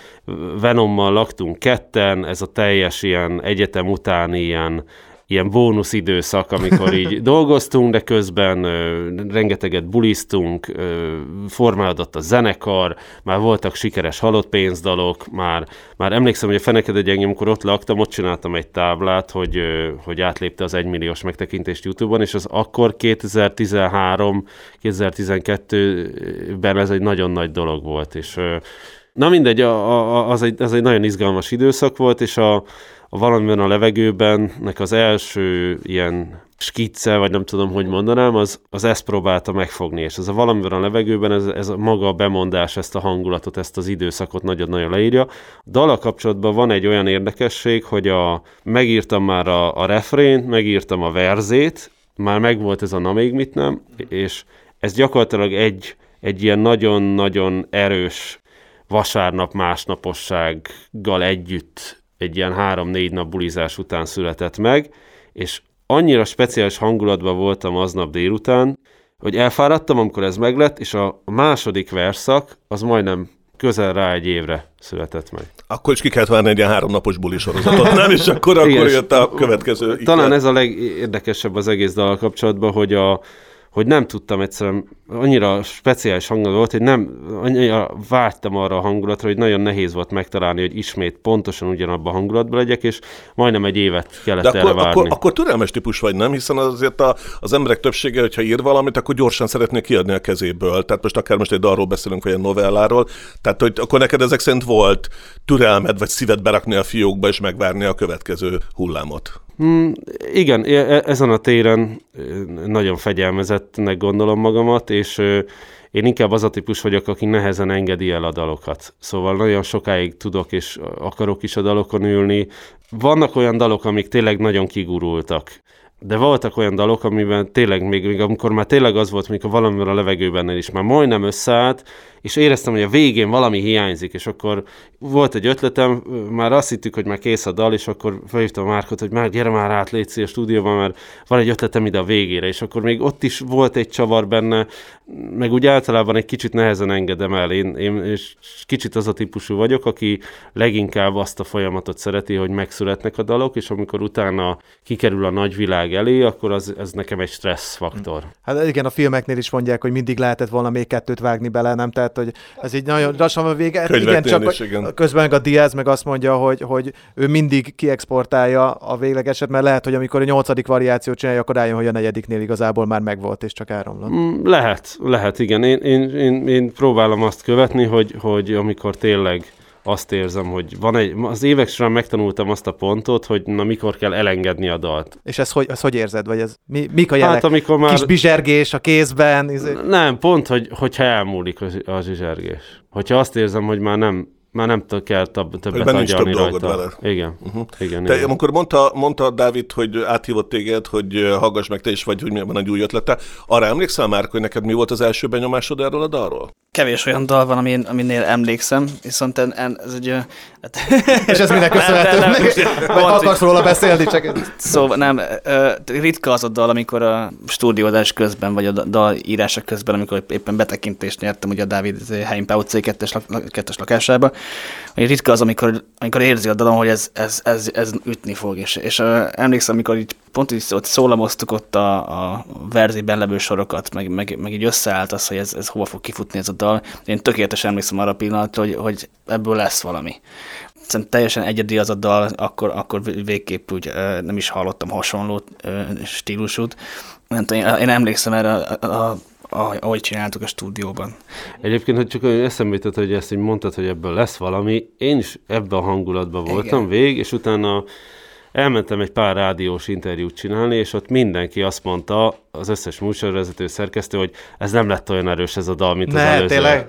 Venommal laktunk ketten, ez a teljes ilyen egyetem utáni ilyen ilyen bónusz időszak, amikor így dolgoztunk, de közben ö, rengeteget buliztunk, ö, formálódott a zenekar, már voltak sikeres halott pénzdalok, már, már emlékszem, hogy a egy engem, amikor ott laktam, ott csináltam egy táblát, hogy, ö, hogy átlépte az egymilliós megtekintést YouTube-on, és az akkor 2013, 2012-ben ez egy nagyon nagy dolog volt, és ö, na mindegy, a, a, az, egy, az egy nagyon izgalmas időszak volt, és a, a valamiben a levegőben nek az első ilyen skicce, vagy nem tudom, hogy mondanám, az, az ezt próbálta megfogni, és ez a valamiben a levegőben, ez, ez a maga a bemondás, ezt a hangulatot, ezt az időszakot nagyon-nagyon leírja. Dala kapcsolatban van egy olyan érdekesség, hogy a, megírtam már a, a refrént, megírtam a verzét, már megvolt ez a na még mit nem, és ez gyakorlatilag egy, egy ilyen nagyon-nagyon erős vasárnap másnapossággal együtt egy ilyen három-négy nap bulizás után született meg, és annyira speciális hangulatban voltam aznap délután, hogy elfáradtam, amikor ez meglett, és a második verszak az majdnem közel rá egy évre született meg. Akkor is ki kellett várni egy ilyen háromnapos buli sorozatot, nem? És akkor, akkor Igen, és jött a következő. Talán ihlet. ez a legérdekesebb az egész dal kapcsolatban, hogy a, hogy nem tudtam egyszerűen, annyira speciális hangulat volt, hogy nem, annyira vágytam arra a hangulatra, hogy nagyon nehéz volt megtalálni, hogy ismét pontosan ugyanabban a hangulatban legyek, és majdnem egy évet kellett De erre akkor, várni. akkor, akkor türelmes típus vagy, nem? Hiszen azért a, az emberek többsége, hogyha ír valamit, akkor gyorsan szeretné kiadni a kezéből. Tehát most akár most egy dalról beszélünk, vagy egy novelláról. Tehát, hogy akkor neked ezek szerint volt türelmed, vagy szíved berakni a fiókba, és megvárni a következő hullámot. Mm, igen, e- e- ezen a téren nagyon fegyelmezettnek gondolom magamat, és én inkább az a típus vagyok, aki nehezen engedi el a dalokat. Szóval nagyon sokáig tudok és akarok is a dalokon ülni. Vannak olyan dalok, amik tényleg nagyon kigurultak. De voltak olyan dalok, amiben tényleg, még, még amikor már tényleg az volt, mikor valamivel a levegőben is már majdnem összeállt, és éreztem, hogy a végén valami hiányzik, és akkor volt egy ötletem, már azt hittük, hogy már kész a dal, és akkor felhívtam Márkot, hogy már gyere már át, légy a stúdióban, mert van egy ötletem ide a végére, és akkor még ott is volt egy csavar benne, meg úgy általában egy kicsit nehezen engedem el. Én, én és kicsit az a típusú vagyok, aki leginkább azt a folyamatot szereti, hogy megszületnek a dalok, és amikor utána kikerül a nagyvilág elé, akkor az, ez nekem egy stressz faktor. Hát igen, a filmeknél is mondják, hogy mindig lehetett volna még kettőt vágni bele, nem? Tehát, hogy ez így nagyon lassan van vége. Igen, csak is, igen. közben meg a Diaz meg azt mondja, hogy, hogy ő mindig kiexportálja a véglegeset, mert lehet, hogy amikor a nyolcadik variációt csinálja, akkor rájön, hogy a negyediknél igazából már megvolt, és csak áramlott. Mm, Lehet, lehet, igen. Én, én, én, én próbálom azt követni, hogy, hogy amikor tényleg azt érzem, hogy van egy, az évek során megtanultam azt a pontot, hogy na mikor kell elengedni a dalt. És ezt hogy, ezt hogy érzed? Vagy ez, mi, mik a jelek? Hát amikor már... Kis bizsergés a kézben? izé- Nem, pont, hogy, hogyha elmúlik a, a zsizsergés. Hogyha azt érzem, hogy már nem, már nem t- kell tab- többet már nincs több dolgod rajta. vele. Igen, uh-huh. igen, Te, igen. amikor mondta, mondta Dávid, hogy áthívott téged, hogy hallgass meg te is, vagy hogy milyen van egy új ötlete, arra emlékszel már, hogy neked mi volt az első benyomásod erről a dalról? Kevés olyan dal van, amin, aminél emlékszem, viszont en, en, ez egy... Hát, És ez minek köszönhető? Nem, nem, Vagy nem. akarsz róla beszélni? Csak. Szóval nem, ritka az a dal, amikor a stúdiódás közben, vagy a da- dal írása közben, amikor éppen betekintést nyertem ugye a Dávid Heim Pau C2-es lak, lakásába, hogy ritka az, amikor, amikor érzi a dalon, hogy ez, ez, ez, ez ütni fog. És, és emlékszem, amikor így pont így ott szólamoztuk ott a, a verziben levő sorokat, meg, meg, meg így összeállt az, hogy ez, ez hova fog kifutni ez a dal. Én tökéletesen emlékszem arra a pillanatra, hogy, hogy ebből lesz valami. Szerintem teljesen egyedi az a dal, akkor, akkor végképp úgy nem is hallottam hasonló stílusút. Nem tudom, én, én emlékszem erre, a, a, ahogy csináltuk a stúdióban. Egyébként, hogy csak eszembe jutott, hogy ezt így mondtad, hogy ebből lesz valami, én is ebben a hangulatban voltam Igen. végig, és utána elmentem egy pár rádiós interjút csinálni, és ott mindenki azt mondta, az összes műsorvezető szerkesztő, hogy ez nem lett olyan erős ez a dal, mint az Ne, előző. tényleg?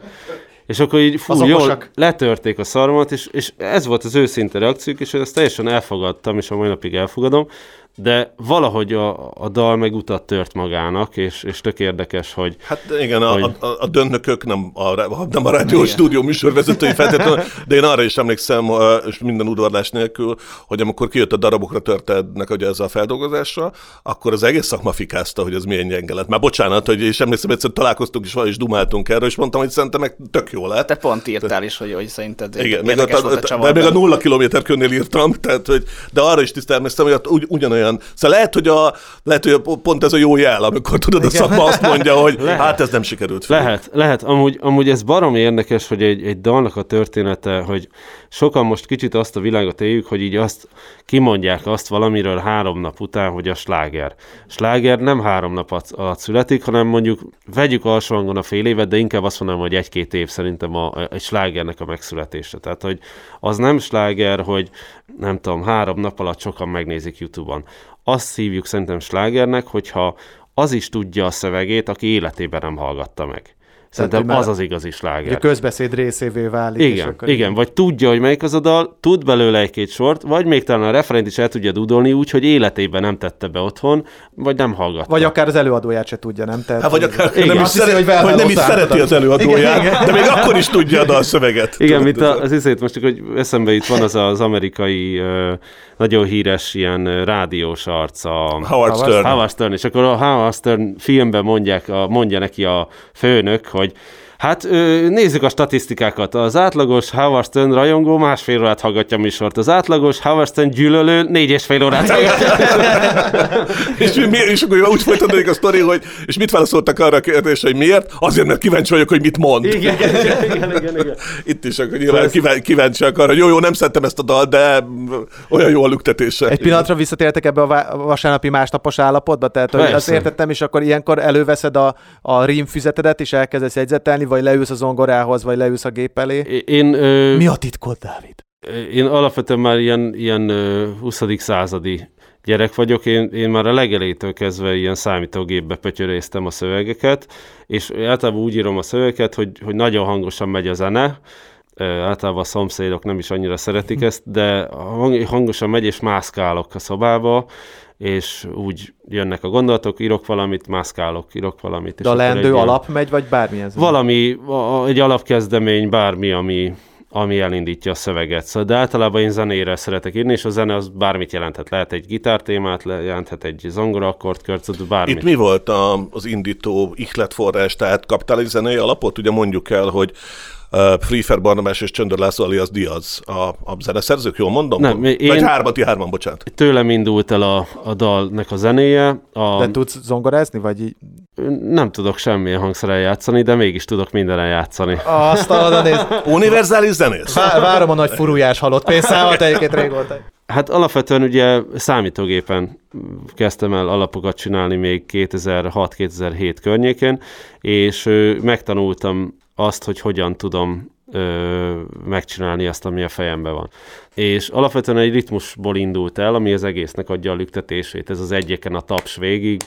És akkor így fú, Az jól letörték a szarmat, és, és ez volt az őszinte reakciók, és ezt teljesen elfogadtam, és a mai napig elfogadom, de valahogy a, a dal meg utat tört magának, és, és tök érdekes, hogy Hát igen, a, Hogy- a, a dönnökök nem a, nem a rádió stúdió műsorvezetői feltétlenül, de én arra is emlékszem, és minden udvarlás nélkül, hogy amikor kijött a darabokra történnek ugye ez a feldolgozásra, akkor az egész szakma fikázta, hogy ez milyen gyenge lett. Már bocsánat, hogy és emlékszem, egyszer találkoztunk és, és dumáltunk erről, és mondtam, hogy szerintem meg tök jó lett. Te pont írtál is, hogy, hogy szerinted Igen, még a, volt a de még a nulla kilométer körnél írtam, tehát, hogy, de arra is tisztelmeztem, hogy ott ugyanolyan. Szóval lehet, hogy, a, lehet, hogy a, pont ez a jó jel, amikor tudod, a szakma azt mondja, hogy Lehet. hát ez nem sikerült. fiúk. Lehet, lehet. Amúgy, amúgy ez barom érdekes, hogy egy, egy dalnak a története, hogy sokan most kicsit azt a világot éljük, hogy így azt kimondják azt valamiről három nap után, hogy a sláger. Sláger nem három nap alatt- születik, hanem mondjuk vegyük alsó hangon a fél évet, de inkább azt mondom, hogy egy-két év szerintem a, a, egy slágernek a megszületése. Tehát, hogy az nem sláger, hogy nem tudom, három nap alatt sokan megnézik YouTube-on. Azt hívjuk szerintem slágernek, hogyha az is tudja a szövegét, aki életében nem hallgatta meg. Szerintem az az igazi Hogy a sláger. közbeszéd részévé válik. és Igen, akkor igen, vagy tudja, hogy melyik az a dal, tud belőle egy-két sort, vagy még talán a referent is el tudja dudolni úgy, hogy életében nem tette be otthon, vagy nem hallgatta. Vagy akár az előadóját se tudja, nem? Tehát, Hát vagy akár Igen. nem is, szeret, hogy Velvet nem is szereti az előadóját, Igen, igen. de még akkor is tudja a dalszöveget. Igen, mint az izét, most csak, hogy eszembe itt van az az amerikai nagyon híres ilyen rádiós arc, a Howard Stern. Howard Stern, és akkor a Howard Stern filmben mondják, a, mondja neki a főnök, hogy hogy Hát nézzük a statisztikákat. Az átlagos Howard Stern rajongó másfél órát hallgatja a műsort. Az átlagos Howard Stern gyűlölő négy és fél órát hallgatja. És, mi, és akkor úgy folytatódik a sztori, hogy és mit válaszoltak arra a kérdésre, hogy miért? Azért, mert kíváncsi vagyok, hogy mit mond. igen, igen, igen, igen, igen. Itt is akkor nyilván kíván, kíváncsiak arra, hogy jó, jó, nem szerettem ezt a dal, de olyan jó a lüktetése. Egy pillanatra visszatértek ebbe a vasárnapi másnapos állapotba? Tehát, hogy Persze. azt értettem, és akkor ilyenkor előveszed a, a rímfüzetedet, és elkezdesz jegyzetelni, vagy leülsz a zongorához, vagy leülsz a gép elé. Én, ö, Mi a titkod, Dávid? Én alapvetően már ilyen, ilyen ö, 20. századi gyerek vagyok, én, én már a legelejétől kezdve ilyen számítógépbe pötyöréztem a szövegeket, és általában úgy írom a szövegeket, hogy, hogy nagyon hangosan megy a zene, általában a szomszédok nem is annyira szeretik ezt, de hang- hangosan megy, és mászkálok a szobába, és úgy jönnek a gondolatok, írok valamit, mászkálok, írok valamit. és De a leendő ilyen- alap megy, vagy bármilyen zene? valami, a- egy alapkezdemény, bármi, ami, ami elindítja a szöveget. Szóval, de általában én zenére szeretek írni, és a zene az bármit jelenthet. Lehet egy gitártémát, le- jelenthet egy zongora akkordkörcöt, bármit. Itt mi volt a, az indító ihletforrás? Tehát kaptál egy zenei alapot? Ugye mondjuk el, hogy uh, Free Barnabás és Csöndör László alias Diaz a, a zeneszerzők, jól mondom? Nem, én- Vagy hárman, ti hárman, bocsánat. Tőlem indult el a, a dalnak a zenéje. A, De tudsz zongorázni, vagy így? nem tudok semmilyen hangszeren játszani, de mégis tudok mindenen játszani. Azt oda néz. Univerzális zenész? Vá- Várom a nagy furujás halott pénzszámot egyébként régóta. Hát alapvetően ugye számítógépen kezdtem el alapokat csinálni még 2006-2007 környékén, és megtanultam azt, hogy hogyan tudom ö, megcsinálni azt, ami a fejemben van. És alapvetően egy ritmusból indult el, ami az egésznek adja a lüktetését. Ez az egyeken a taps végig,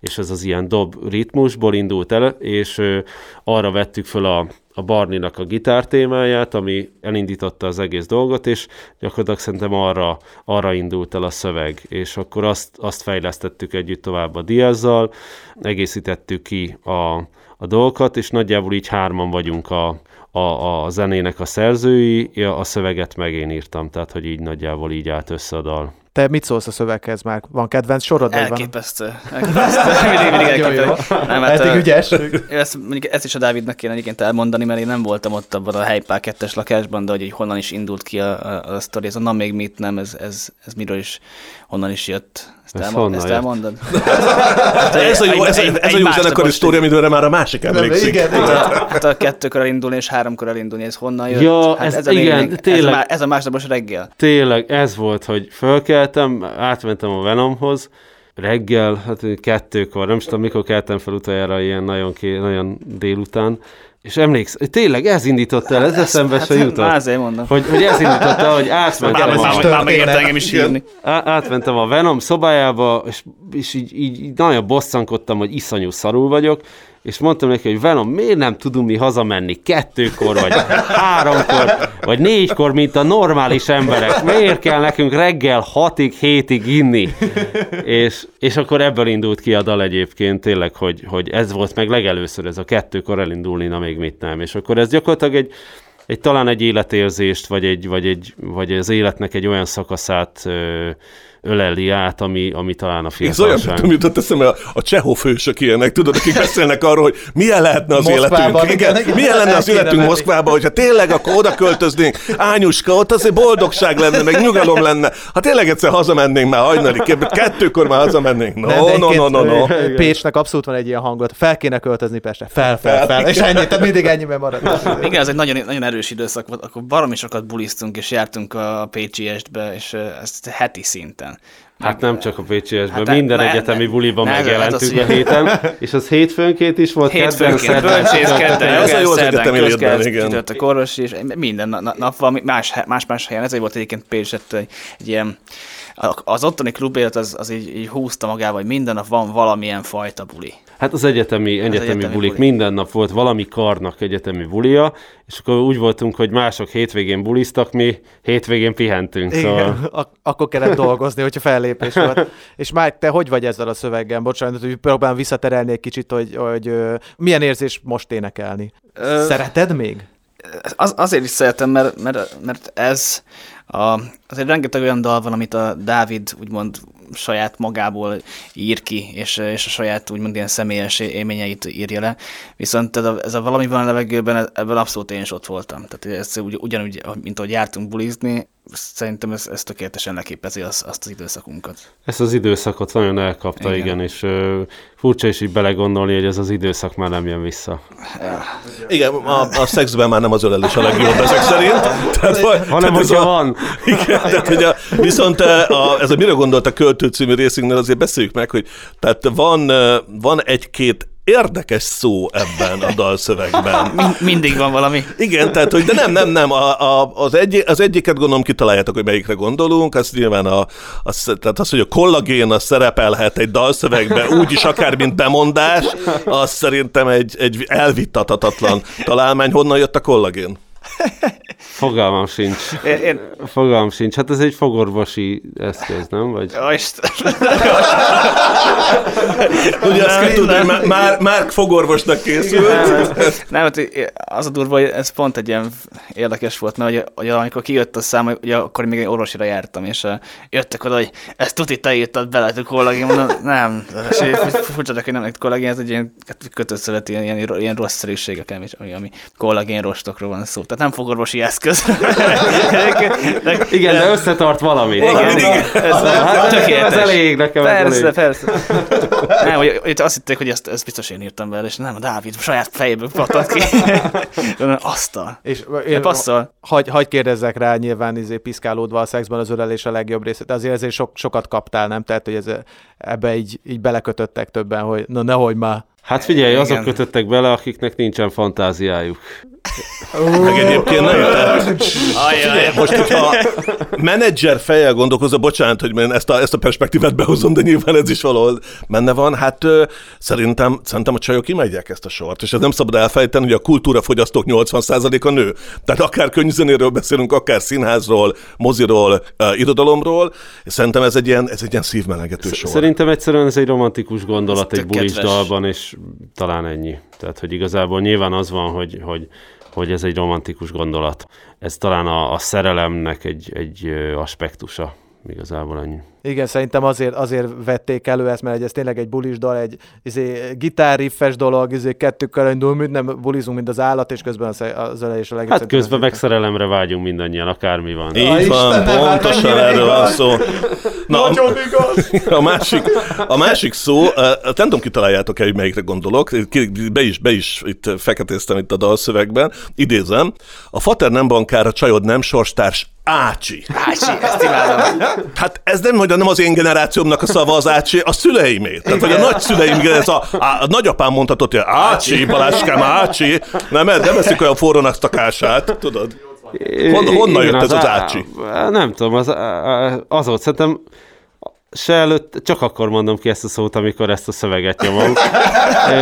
és ez az ilyen dob ritmusból indult el, és ö, arra vettük föl a, a Barninak a gitár témáját, ami elindította az egész dolgot, és gyakorlatilag szerintem arra, arra indult el a szöveg, és akkor azt, azt fejlesztettük együtt tovább a Diazzal, egészítettük ki a, a dolgokat, és nagyjából így hárman vagyunk a, a, a zenének a szerzői, a szöveget meg én írtam, tehát hogy így nagyjából így állt össze a dal. Te mit szólsz a szöveghez már? Van kedvenc sorod? Elképesztő. Elképesztő. mindig, mindig elképesztő. Nem, hát, Eddig ügyes. Ezt, mondjuk ezt is a Dávidnak kéne egyébként elmondani, mert én nem voltam ott abban a helypál kettes lakásban, de hogy így honnan is indult ki a, a, a sztori, ez a na még mit nem, ez, ez, ez miről is, honnan is jött. Ezt, Ez elmond, ezt jött? elmondod? Ez a jó, ez a, Egy- ez a egy jó másnapos zenekari sztori, amire már a másik emlékszik. igen, Hát a, hát a kettőkor elindulni és háromkor elindulni, ez honnan jött? Ja, hát ez- a igen, lényeg. ez, tényleg. a, má- ez a másnapos reggel. Tényleg ez volt, hogy fölkeltem, átmentem a Venomhoz, reggel, hát kettőkor, nem is tudom, mikor keltem fel utoljára, ilyen nagyon, ké, nagyon délután, és emléksz, tényleg ez indította el, ez eszembe se Hát, jutott. Már azért mondom. Hogy, hogy ez indította, hogy átmentem, Már, a, már, már megért engem is hívni. á- átmentem a Venom szobájába, és, és így, így, így nagyon bosszankodtam, hogy iszonyú szarul vagyok, és mondtam neki, hogy Venom, miért nem tudunk mi hazamenni kettőkor, vagy háromkor, vagy négykor, mint a normális emberek? Miért kell nekünk reggel hatig, hétig inni? És, és akkor ebből indult ki a dal egyébként tényleg, hogy, hogy ez volt meg legelőször, ez a kettőkor elindulni, na még mit nem. És akkor ez gyakorlatilag egy, egy talán egy életérzést, vagy, egy, vagy, egy, vagy az életnek egy olyan szakaszát ö, öleli át, ami, ami talán a Ez olyan, fiatalság. mint jutott eszembe, a, a csehó fősök ilyenek, tudod, akik beszélnek arról, hogy milyen lehetne az Moszkvában, életünk. igen, Igen, milyen lenne az életünk menni. Moszkvába, hogyha tényleg akkor oda költöznénk, Ányuska, ott azért boldogság lenne, meg nyugalom lenne. Ha tényleg egyszer hazamennénk már hajnali, kettőkor már hazamennénk. No, Nem, de no, no, no, no. ö, Pécsnek abszolút van egy ilyen hangot. Fel kéne költözni Pestre. Fel, fel, fel. És ennyi, tehát mindig ennyiben marad. Igen, ez egy nagyon, nagyon erős időszak volt, akkor baromi sokat bulisztunk, és jártunk a Pécsi estbe, és ezt heti szinten. Hát nem csak a PCS-ben, Hát, minden ne- egyetemi ne- buliban ne- hát megjelentünk az a héten, és az hétfőnként is volt, kedden, Hétfőnként, szerdán, bölcsész, kedden, Ez a jó az szerdán, egyetemi létben, közkereszt, igen. csütörtök, orvosi, és minden na- na- nap valami más, más, más helyen. Ezért volt egyébként Pécsett egy, egy ilyen, az ottani klubélet az, az így, így húzta magával, hogy minden nap van valamilyen fajta buli. Hát az egyetemi, egyetemi, egyetemi bulik, buli. minden nap volt valami karnak egyetemi bulia, és akkor úgy voltunk, hogy mások hétvégén buliztak, mi hétvégén pihentünk. Szóval... Igen, ak- akkor kellett dolgozni, hogyha fellépés volt. És már te hogy vagy ezzel a szöveggel? Bocsánat, hogy próbálom visszaterelni egy kicsit, hogy, hogy milyen érzés most énekelni? Ö, Szereted még? Az, azért is szeretem, mert, mert, mert ez a, azért rengeteg olyan dal van, amit a Dávid úgymond saját magából ír ki, és, és a saját úgymond ilyen személyes élményeit írja le. Viszont ez a, ez a valami van a levegőben, ebben abszolút én is ott voltam. Tehát ez ugy, ugyanúgy, mint ahogy jártunk bulizni, szerintem ez, ez tökéletesen leképezi az, azt az időszakunkat. Ezt az időszakot nagyon elkapta, igen, Igen. és ö, furcsa is így belegondolni, hogy ez az időszak már nem jön vissza. Igen, a, a szexben már nem az ölelés a legjobb ezek szerint. Tehát, vagy- Hanem, tehát hogyha a- van. Igen, tehát, hogy a, viszont a, ez a Mire gondolt a költő című részünknél azért beszéljük meg, hogy tehát van, van egy-két érdekes szó ebben a dalszövegben. Mind, mindig van valami. Igen, tehát, hogy de nem, nem, nem, a, a, az, egy, az egyiket gondolom kitaláljátok, hogy melyikre gondolunk, az nyilván a, az, tehát az, hogy a kollagén az szerepelhet egy dalszövegbe, úgyis akár mint bemondás, az szerintem egy, egy elvittatatlan találmány. Honnan jött a kollagén? Fogalmam sincs. Én, én, Fogalmam sincs. Hát ez egy fogorvosi eszköz, nem? Vagy... Ó, Isten. Ugye azt kell tudni, hogy már, már, fogorvosnak készült. Nem, hát az a durva, hogy ez pont egy ilyen érdekes volt, mert ugye, ugye amikor kijött a szám, hogy ugye akkor még egy orvosira jártam, és uh, jöttek oda, hogy ezt tuti te írtad bele, hogy kollagén, mondom, nem, furcsa, hogy nem egy kollagén, ez egy ilyen kötőszövet, ilyen, ilyen, ilyen rosszszerűségek, ami, ami kollagén rostokról van szó. Tehát nem fogorvosi eszköz. De- Igen, de összetart valamit. Igen, igen. Ez, Hát tökéletes. ez elég, nekem ez Persze, elég. persze. Nem, hogy, hogy azt hitték, hogy ezt, ezt biztos én írtam vele, és nem, a Dávid saját fejéből patat ki. Asztal. És De én, passzol. hagy, hagy kérdezzek rá, nyilván izé piszkálódva a szexben az ölelés a legjobb része, de azért ezért sok, sokat kaptál, nem? Tehát, hogy ez, ebbe így, így belekötöttek többen, hogy na nehogy már. Hát figyelj, azok Igen. kötöttek bele, akiknek nincsen fantáziájuk. Meg egyébként nem tehát, Ajaj, most, hogyha menedzser fejjel gondolkozom, bocsánat, hogy én ezt a, ezt a perspektívát behozom, de nyilván ez is valahol benne van, hát ö, szerintem, szerintem a csajok imádják ezt a sort, és ez nem szabad elfelejteni, hogy a kultúrafogyasztók 80%-a nő. Tehát akár könyvzenéről beszélünk, akár színházról, moziról, uh, irodalomról, és szerintem ez egy ilyen, ez egy ilyen szívmelengető sor. Szerintem egyszerűen ez egy romantikus gondolat Ez egy bulis dalban, és talán ennyi. Tehát, hogy igazából nyilván az van, hogy, hogy, hogy ez egy romantikus gondolat. Ez talán a, a szerelemnek egy, egy aspektusa. Igazából ennyi. Igen, szerintem azért, azért vették elő ezt, mert ez tényleg egy bulis dal, egy izé, gitárriffes dolog, izé, kettőkkel indul, mint nem bulizunk, mint az állat, és közben az, az ölelés a legjobb. Hát közben ez- meg szerelemre vágyunk mindannyian, akármi van. Így van, Istenem, hát pontosan erről van szó. Na, a, igaz! a, másik, a másik szó, nem tudom, kitaláljátok-e, hogy melyikre gondolok, be is, be is itt feketéztem itt a dalszövegben, idézem, a fater nem bankár, a csajod nem sorstárs, Ácsi. Ácsi, ezt imádom. Hát ez nem, hogy nem az én generációmnak a szava az Ácsi, a szüleimé. Tehát, vagy a nagyszüleim, ez a, a, a nagyapám mondhatott, hogy Ácsi, Baláskám, Ácsi. Nem, nem eszik olyan forrónak azt a kását, tudod? Hon- honnan Igen, jött ez az á- ácsi? Nem tudom, az, az volt, szerintem se előtt, csak akkor mondom ki ezt a szót, amikor ezt a szöveget nyomom.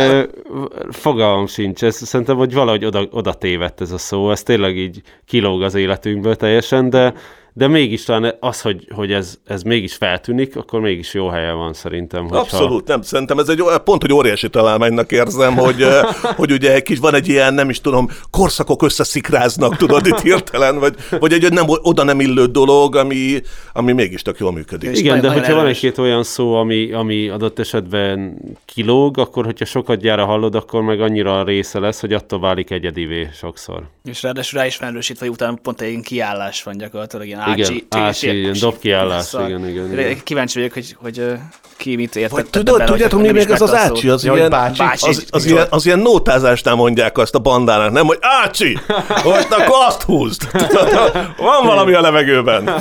Fogalmam sincs, ez, szerintem, hogy valahogy oda, oda tévedt ez a szó, ez tényleg így kilóg az életünkből teljesen, de, de mégis talán az, hogy, hogy ez, ez mégis feltűnik, akkor mégis jó helyen van szerintem. Hogyha... Abszolút, nem, szerintem ez egy olyan- pont, hogy óriási találmánynak érzem, hogy, hogy ugye egy kis, van egy ilyen, nem is tudom, korszakok összeszikráznak, tudod, itt hirtelen, vagy, vagy egy nem, oda nem illő dolog, ami, ami mégis tök jól működik. És Igen, de hogyha van egy-két olyan szó, ami, ami adott esetben kilóg, akkor hogyha sokat gyára hallod, akkor meg annyira a része lesz, hogy attól válik egyedivé sokszor. És ráadásul rá is hogy utána pont egy ilyen kiállás van gyakorlatilag, ilyen Igen, ácsi, ácsi, ilyen dobkiállás, igen, igen, igen. Kíváncsi vagyok, hogy, hogy ki mit értett. Vagy tudod, tudjátok, mi még az az ácsi? Az, ilyen, bácsi. Bácsi. az, az, ilyen, az ilyen nótázásnál mondják azt a bandának, nem, hogy ácsi, hogy akkor azt húzd. Van valami a levegőben.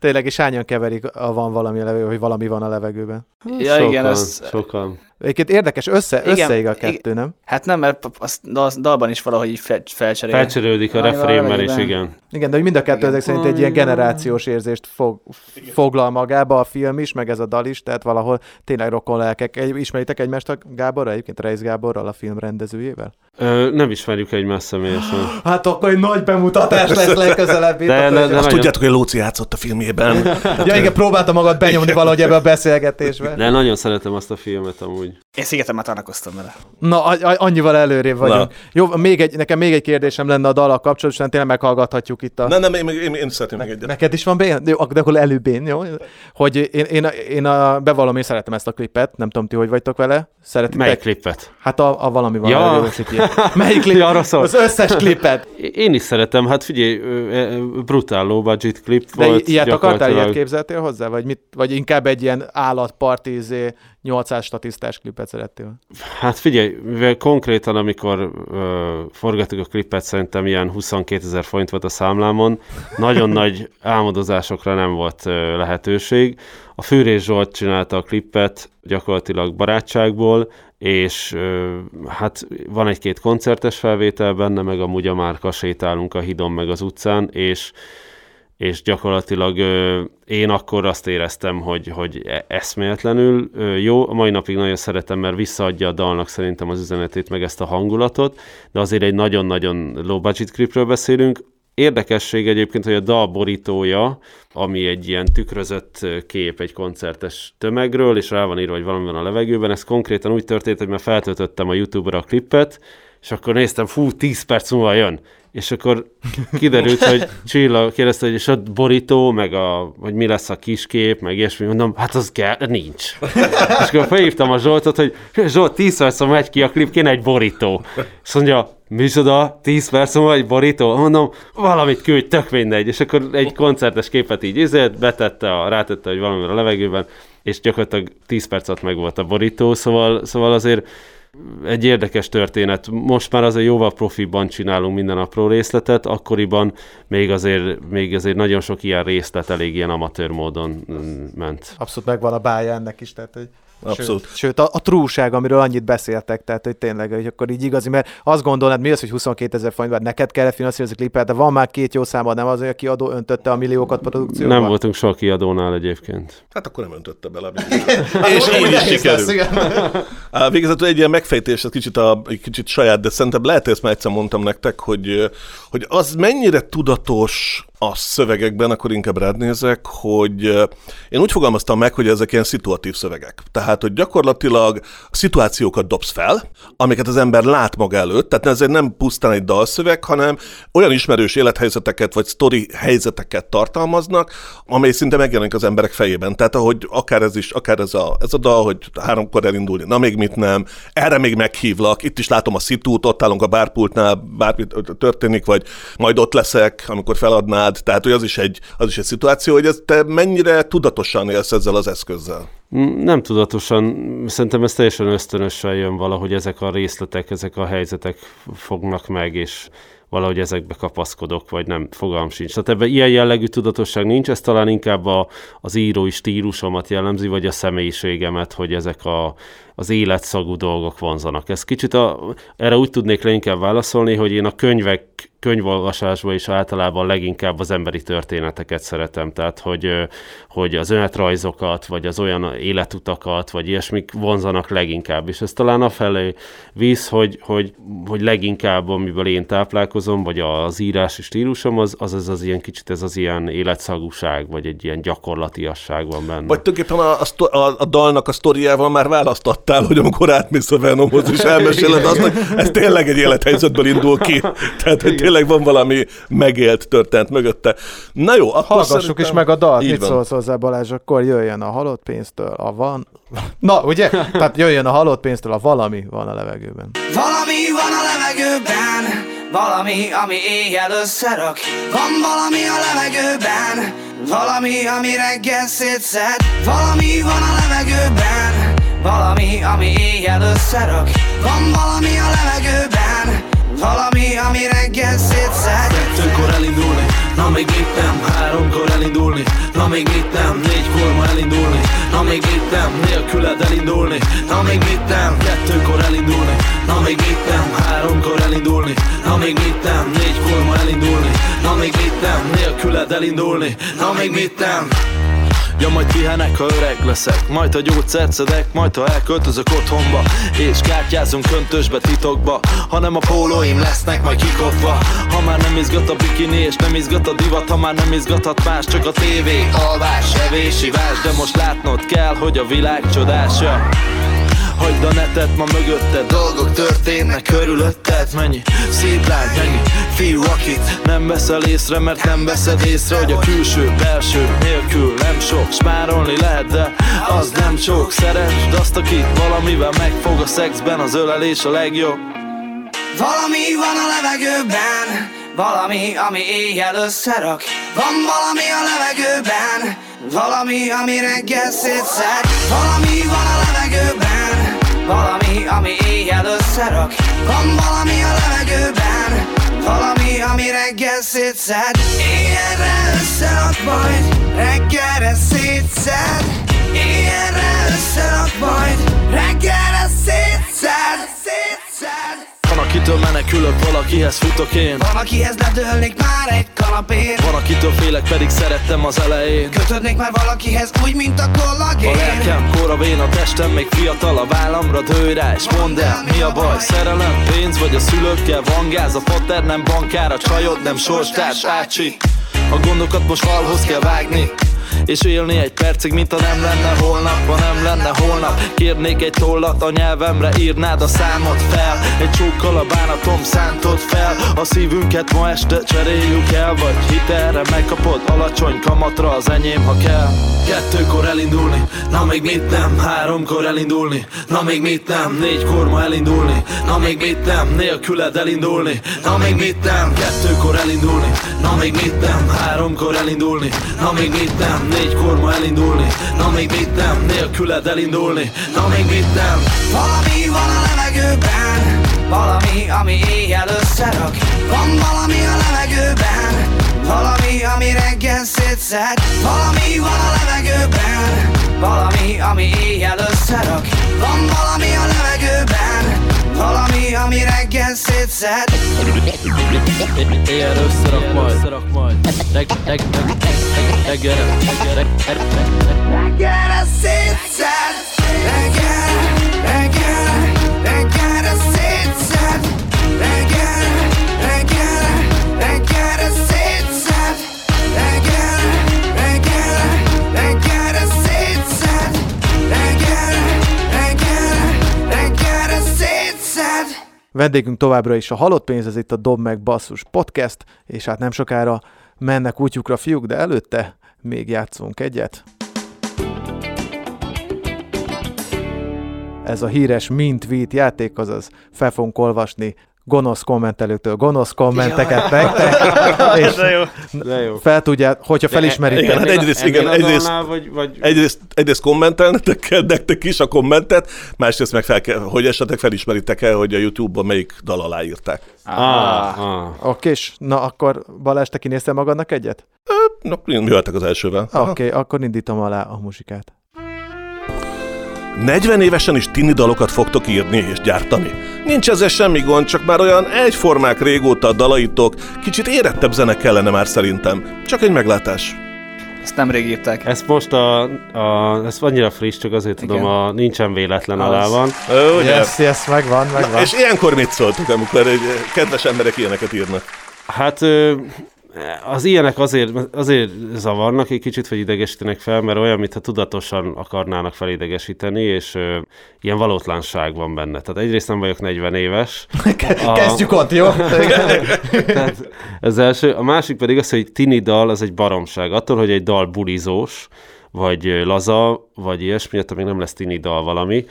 Tényleg, és hányan keverik, a van valami a levegőben, hogy valami van a levegőben. Ja, sokan, igen, az, sokan. Egyébként érdekes, össze, Igen, összeig a igen. kettő, nem? hát nem, mert az dal, dalban is valahogy így fel, felcserél. Felcserélődik a refrémmel is, igen. Igen, de hogy mind a kettő ezek szerint egy ilyen generációs érzést fog, foglal magába a film is, meg ez a dal is, tehát valahol tényleg rokon lelkek. Egy, ismeritek egymást a Gáborral, egyébként Reis Gáborral, a film rendezőjével? Ö, nem ismerjük egymást személyesen. Hát akkor egy nagy bemutatás lesz legközelebb. De- de- de- Azt nagyon- tudjátok, hogy Lóci játszott a filmjében. Ja, igen, próbálta magad benyomni valahogy ebbe a beszélgetésbe. De nagyon szeretem azt a filmet amúgy. úgy. Én szigeten már találkoztam vele. Na, a- a- annyival előrébb vagyunk. Na. Jó, még egy, nekem még egy kérdésem lenne a dallal kapcsolatban, tényleg meghallgathatjuk itt a... Nem, nem, én, én, én szeretném még egyet. Neked is van bén? Jó, de akkor előbb én, jó? Hogy én, én, én a, bevallom, én szeretem ezt a klipet, nem tudom ti, hogy vagytok vele. Szeretitek? Melyik klippet? Hát a, a valami van. Ja. Melyik klip? Ja, arra szól. Az összes klipet. Én is szeretem, hát figyelj, brutál low budget klip De volt. i- ilyet akartál, ilyet képzeltél hozzá? Vagy, mit, vagy inkább egy ilyen állatpartízé 800 statisztás klipet szerettél? Hát figyelj, mivel konkrétan, amikor ö, forgattuk a klipet, szerintem ilyen 22 ezer forint volt a számlámon, nagyon nagy álmodozásokra nem volt ö, lehetőség. A Fűrés Zsolt csinálta a klippet gyakorlatilag barátságból, és ö, hát van egy-két koncertes felvétel benne, meg amúgy a márka sétálunk a hidon, meg az utcán, és és gyakorlatilag ö, én akkor azt éreztem, hogy, hogy e- eszméletlenül ö, jó. A mai napig nagyon szeretem, mert visszaadja a dalnak szerintem az üzenetét, meg ezt a hangulatot, de azért egy nagyon-nagyon low budget clipről beszélünk. Érdekesség egyébként, hogy a dal borítója, ami egy ilyen tükrözött kép egy koncertes tömegről, és rá van írva, hogy valami van a levegőben, ez konkrétan úgy történt, hogy már feltöltöttem a YouTube-ra a klippet, és akkor néztem, fú, 10 perc múlva jön. És akkor kiderült, hogy Csilla kérdezte, hogy és a borító, meg a, hogy mi lesz a kiskép, meg ilyesmi, mondom, hát az kell, nincs. És akkor felhívtam a Zsoltot, hogy Zsolt, 10 perc múlva megy ki a klip, kéne egy borító. És mondja, micsoda, 10 perc múlva egy borító? Mondom, valamit küldj, tök mindegy. És akkor egy koncertes képet így izért, betette, a, rátette, hogy valami van a levegőben, és gyakorlatilag 10 perc alatt meg volt a borító, szóval, szóval azért egy érdekes történet. Most már azért jóval profiban csinálunk minden apró részletet, akkoriban még azért, még azért nagyon sok ilyen részlet elég ilyen amatőr módon mm, ment. Abszolút megvan a bája ennek is, tehát hogy Abszolút. Sőt, sőt a, a trúság, amiről annyit beszéltek, tehát hogy tényleg, hogy akkor így igazi, mert azt gondolnád, mi az, hogy 22 ezer forint, neked kell finanszírozni a klipet, de van már két jó számad, nem az, hogy a kiadó öntötte a milliókat produkcióba? Nem voltunk soha kiadónál egyébként. Hát akkor nem öntötte bele. És így is sikerült. Végezetül egy ilyen megfejtés, ez kicsit, a, egy kicsit saját, de szerintem lehet, hogy ezt már egyszer mondtam nektek, hogy, hogy az mennyire tudatos a szövegekben, akkor inkább rád nézek, hogy én úgy fogalmaztam meg, hogy ezek ilyen szituatív szövegek. Tehát, hogy gyakorlatilag szituációkat dobsz fel, amiket az ember lát maga előtt, tehát ez nem pusztán egy dalszöveg, hanem olyan ismerős élethelyzeteket vagy sztori helyzeteket tartalmaznak, amely szinte megjelenik az emberek fejében. Tehát ahogy akár ez is, akár ez a, ez a dal, hogy háromkor elindulni, na még mit nem, erre még meghívlak, itt is látom a szitút, ott állunk a bárpultnál, bármi történik, vagy majd ott leszek, amikor feladnád, tehát hogy az is egy, az is egy szituáció, hogy ez te mennyire tudatosan élsz ezzel az eszközzel. Mm, Nem tudatosan, szerintem ez teljesen ösztönösen jön valahogy ezek a részletek, ezek a helyzetek fognak meg, és valahogy ezekbe kapaszkodok, vagy nem, fogalm sincs. Tehát ebben ilyen jellegű tudatosság nincs, ez talán inkább a, az írói stílusomat jellemzi, vagy a személyiségemet, hogy ezek a, az életszagú dolgok vonzanak. Ez kicsit a, erre úgy tudnék leginkább válaszolni, hogy én a könyvek könyvolvasásban is általában leginkább az emberi történeteket szeretem, tehát hogy, hogy az önetrajzokat, vagy az olyan életutakat, vagy ilyesmik vonzanak leginkább, és ez talán afelé víz, hogy, hogy, hogy leginkább, amiből én táplálkozom, vagy az írási stílusom, az az, az, az ilyen kicsit ez az ilyen életszagúság, vagy egy ilyen gyakorlatiasság van benne. Vagy tulajdonképpen a, a, a, a dalnak a sztoriával már választottál, hogy amikor átmész a Venomhoz, és elmeséled azt, hogy ez tényleg egy élethelyzetből indul ki. Tehát, hogy tényleg van valami megélt történet mögötte. Na jó, akkor Hallgassuk szerintem- is meg a dalt. Így Mit van. szólsz hozzá, Balázs? Akkor jöjjön a halott pénztől a van... Na, ugye? Tehát jöjjön a halott pénztől a valami van a levegőben. Valami van a levegőben, valami, ami éjjel összerak. Van valami a levegőben, valami, ami reggel szétszed. Valami van a levegőben, valami, ami éjjel összerak. Van valami a levegőben, valami, ami reggel szétszed. Kettőkor elindulni, na még itt nem. Háromkor elindulni, na még itt nem. Négykor ma elindulni, na még itt nem. Nélküled elindulni, na még itt nem. Kettőkor elindulni, na még itt nem. Háromkor elindulni, na még itt nem. Négykor ma elindulni, na még itt nem. Nélküled elindulni, na még mit nem Ja majd pihenek, ha öreg leszek. Majd a gyógyszert szedek, majd ha elköltözök otthonba. És kártyázunk köntösbe titokba. Hanem a pólóim lesznek majd kikopva. Ha már nem izgat a bikini és nem izgat a divat Ha már nem izgathat más, csak a tévé. Alvás, evés, ivás De most látnod kell, hogy a világ csodása Hagyd a netet, ma mögötted Dolgok történnek körülötted Mennyi szép lány, mennyi fiú, akit nem veszel észre Mert nem veszed észre, hogy a külső, belső nélkül nem sok Smárolni lehet, de az nem sok Szeresd azt, akit valamivel megfog a szexben Az ölelés a legjobb Valami van a levegőben, valami, ami éjjel összerak. Van valami a levegőben, valami, ami reggel szétszed. Valami van a levegőben, valami, ami éjjel összerak. Van valami a levegőben, valami, ami reggel szétszed. Éjjelre összerak majd, reggelre szétszed. Éjjelre összerak majd, reggelre szétszed. Szétszed. Akitől menekülök, valakihez futok én. Van, akihez ledőlnék már egy kanapén Van akitől félek, pedig szerettem az elején. Kötődnék már valakihez úgy, mint a A kollagén lelkem koravén, a testem még fiatal A vállamra dőj rá, és mondd el, mi a baj? Szerelem, pénz, vagy a szülőkkel van gáz A fater nem bankár, a csajod nem sorstárs Ácsi, a gondokat most falhoz kell vágni és élni egy percig, mint ha nem lenne holnap Ha nem lenne holnap. Kérnék egy tollat a nyelvemre Írnád a számot fel. Egy csókkal a bánatom szántod fel. A szívünket ma este cseréljük el Vagy hitelre megkapod alacsony kamatra Az enyém, ha kell. Kettőkor elindulni, na még mit nem? Háromkor elindulni, na még mit nem? Négykor ma elindulni, na még mit nem? Nélküled elindulni, na még mit nem? Kettőkor elindulni, na még mit nem? Háromkor elindulni, na még mit nem Négykor ma elindulni, na még mit nem Nélküled elindulni, na még mit nem. Valami van a levegőben Valami, ami éjjel összerak. Van valami a levegőben Valami, ami reggel szétszed. Valami van a levegőben Valami, ami éjjel összerak. Van valami a levegőben Valami, ami reggel szétszed Éjjel összerak majd Reg, reg, reg, reg, reggelre reg, reg, reg, Reggelre szétszed Reggel, reggel, reggelre szétszed Reggel, reggel, reggelre szétszed Vendégünk továbbra is a Halott Pénz, ez itt a Dob meg Basszus podcast, és hát nem sokára mennek útjukra fiúk, de előtte még játszunk egyet. Ez a híres mint tweet játék, azaz fel fogunk olvasni gonosz kommentelőktől gonosz kommenteket nektek, és De jó. De jó. fel tudják, hogyha felismeritek. Igen, hát egyrészt, igen, egyrészt, vagy, vagy egyrészt, egyrészt kommentelnetek kell nektek is a kommentet, másrészt meg fel kell, hogy esetleg felismeritek el, hogy a YouTube-ban melyik dal aláírták. Ah, ah. Oké, és na akkor Balázs, te kinéztél magadnak egyet? Na, jöhetek az elsővel. Oké, okay, akkor indítom alá a muzsikát. 40 évesen is tini dalokat fogtok írni és gyártani. Nincs ezzel semmi gond, csak már olyan egyformák régóta a dalaitok, kicsit érettebb zene kellene már szerintem. Csak egy meglátás. Ezt nemrég írták. Ez most a, a ez annyira friss, csak azért Igen. tudom, a nincsen véletlen Az. alá van. Ó, ugye? Yes, yes, megvan, megvan. És ilyenkor mit szóltok, amikor egy kedves emberek ilyeneket írnak? Hát az ilyenek azért, azért zavarnak egy kicsit, vagy idegesítenek fel, mert olyan, mintha tudatosan akarnának felidegesíteni, és ö, ilyen valótlanság van benne. Tehát egyrészt nem vagyok 40 éves. A- Kezdjük ott, jó? Tehát ez első. A másik pedig az, hogy tini dal az egy baromság. Attól, hogy egy dal bulizós, vagy laza, vagy ilyesmi, attól még nem lesz tini dal valami.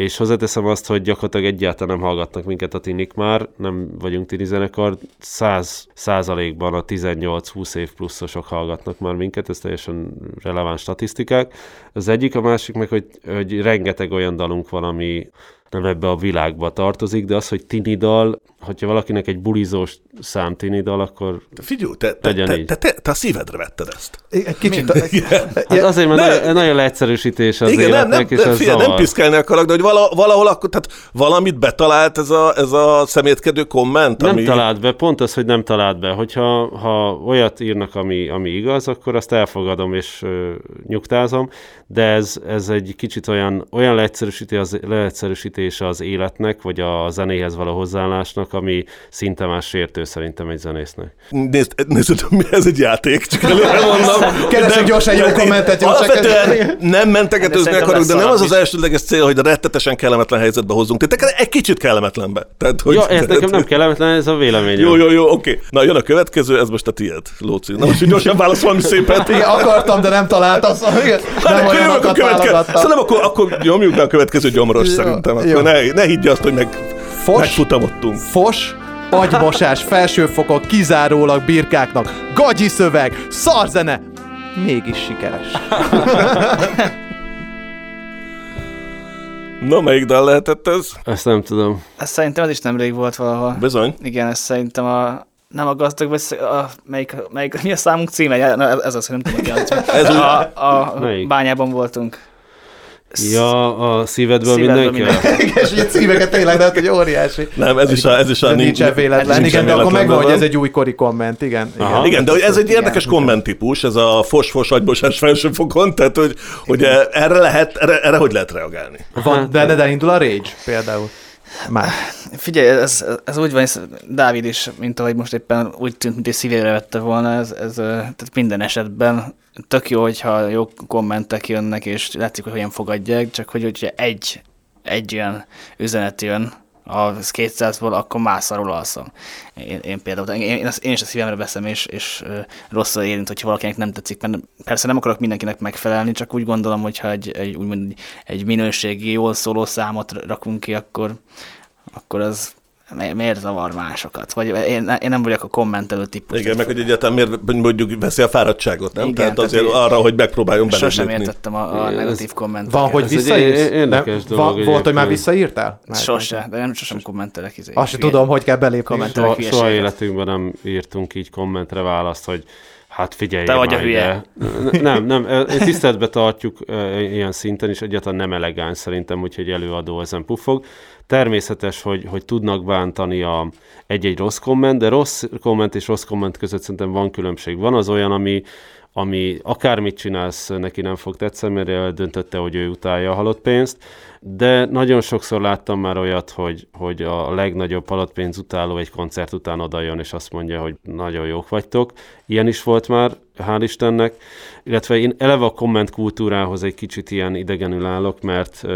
És hozzáteszem azt, hogy gyakorlatilag egyáltalán nem hallgatnak minket a tinik már, nem vagyunk tini zenekar, száz százalékban a 18-20 év pluszosok hallgatnak már minket, ez teljesen releváns statisztikák. Az egyik, a másik meg, hogy, hogy rengeteg olyan dalunk van, ami nem ebbe a világba tartozik, de az, hogy tini dal, hogyha valakinek egy bulizós szám tini dal, akkor Te figyelj, te, te, te, te, te, te a szívedre vetted ezt. Egy kicsit... hát azért, mert Ne- nagyon, nagyon leegyszerűsítés az Igen, nem, nem, életnek, és nem, ez figyelj, nem piszkálni akarok, de hogy vala, valahol akkor, tehát valamit betalált ez a, ez a szemétkedő komment, Nem ami... talált be, pont az, hogy nem talált be. Hogyha ha olyat írnak, ami, ami igaz, akkor azt elfogadom és ö, nyugtázom, de ez, ez egy kicsit olyan, olyan leegyszerűsítés az, leegyszerűsítése az életnek, vagy a zenéhez való hozzáállásnak, ami szinte már sértő szerintem egy zenésznek. Nézd, nézd, mi ez egy játék, csak előre mondom. Keresek gyorsan jó nem, kommentet, jó, csak- Alapvetően nem mentegetőzni akarok, de nem az az elsődleges cél, hogy rettetesen kellemetlen helyzetbe hozzunk. Tehát egy kicsit kellemetlenbe. Tehát, hogy Ja, ez nekem nem kellemetlen, ez a véleményem. Jó, jó, jó, oké. Na, jön a következő, ez most a tiéd, Lóci. Na, most gyorsan válasz valami szépet. Igen, akartam, de nem találtam, szóval Nem, a olyanokat következő. válogattam. Szerintem akkor, akkor nyomjuk be a következő gyomoros Jó, szerintem. Akkor ne, ne higgy azt, hogy meg, Fos, megfutamodtunk. fos, agymosás, felsőfokok, kizárólag birkáknak, gagyi szöveg, szarzene, mégis sikeres. Na, melyik dal lehetett ez? Ezt nem tudom. Ez szerintem az is nemrég volt valahol. Bizony. Igen, ez szerintem a nem a gazdag, vagy a, melyik, melyik, mi a számunk címe? Na, ez, ez az, hogy nem tudom. Ez úgy- a, a Melyik? bányában voltunk. Ja, a szívedből, Szívedből mindenki? mindenki. és így szíveket tényleg, de hát, hogy óriási. Nem, ez is a, ez is a De nincsen véletlen, igen, de akkor megvan, hogy ez egy újkori komment, igen. Aha. igen. Igen, de hogy ez egy érdekes kommenttípus, ez a fos-fos agybosás felsőfokon, tehát hogy, hogy erre lehet, erre, erre hogy lehet reagálni? Van, de, de, de indul a Rage például. Már. Figyelj, ez, ez úgy van, ez Dávid is, mint ahogy most éppen úgy tűnt, mint egy szívére vette volna, ez, ez tehát minden esetben tök jó, hogyha jó kommentek jönnek, és látszik, hogy hogyan fogadják, csak hogy hogyha egy, egy olyan üzenet jön, a 200-ból, akkor már alszom. Én, én például, én, én, én is a szívemre veszem, és, és rosszul érint, hogyha valakinek nem tetszik, mert persze nem akarok mindenkinek megfelelni, csak úgy gondolom, hogyha egy, egy, úgymond egy minőségi, jól szóló számot rakunk ki, akkor, akkor az miért zavar másokat? Vagy én, én nem vagyok a kommentelő típus. Igen, meg hogy egyáltalán miért mondjuk veszi a fáradtságot, nem? Igen, tehát tehát azért arra, hogy megpróbáljon Sosem belelépni. értettem a, a negatív kommenteket. Van, hogy egy visszaírsz? é- érdekes Nem? dolog Van, volt, hogy már visszaírtál? Már- Sose, de nem sosem kommentelek. Izé, Azt se tudom, hogy kell belépni. Kommentelek Soha, soha életünkben nem írtunk így kommentre választ, hogy hát figyelj Te vagy a hülye. ide. Nem, nem, tiszteletbe tartjuk ilyen szinten, és egyáltalán nem elegáns szerintem, úgyhogy előadó ezen puffog. Természetes, hogy, hogy tudnak bántani a egy-egy rossz komment, de rossz komment és rossz komment között szerintem van különbség. Van az olyan, ami, ami akármit csinálsz, neki nem fog tetszeni, mert eldöntötte, hogy ő utálja a halott pénzt, de nagyon sokszor láttam már olyat, hogy, hogy a legnagyobb halott pénz utáló egy koncert után odajön, és azt mondja, hogy nagyon jók vagytok. Ilyen is volt már, hál' Istennek. Illetve én eleve a komment kultúrához egy kicsit ilyen idegenül állok, mert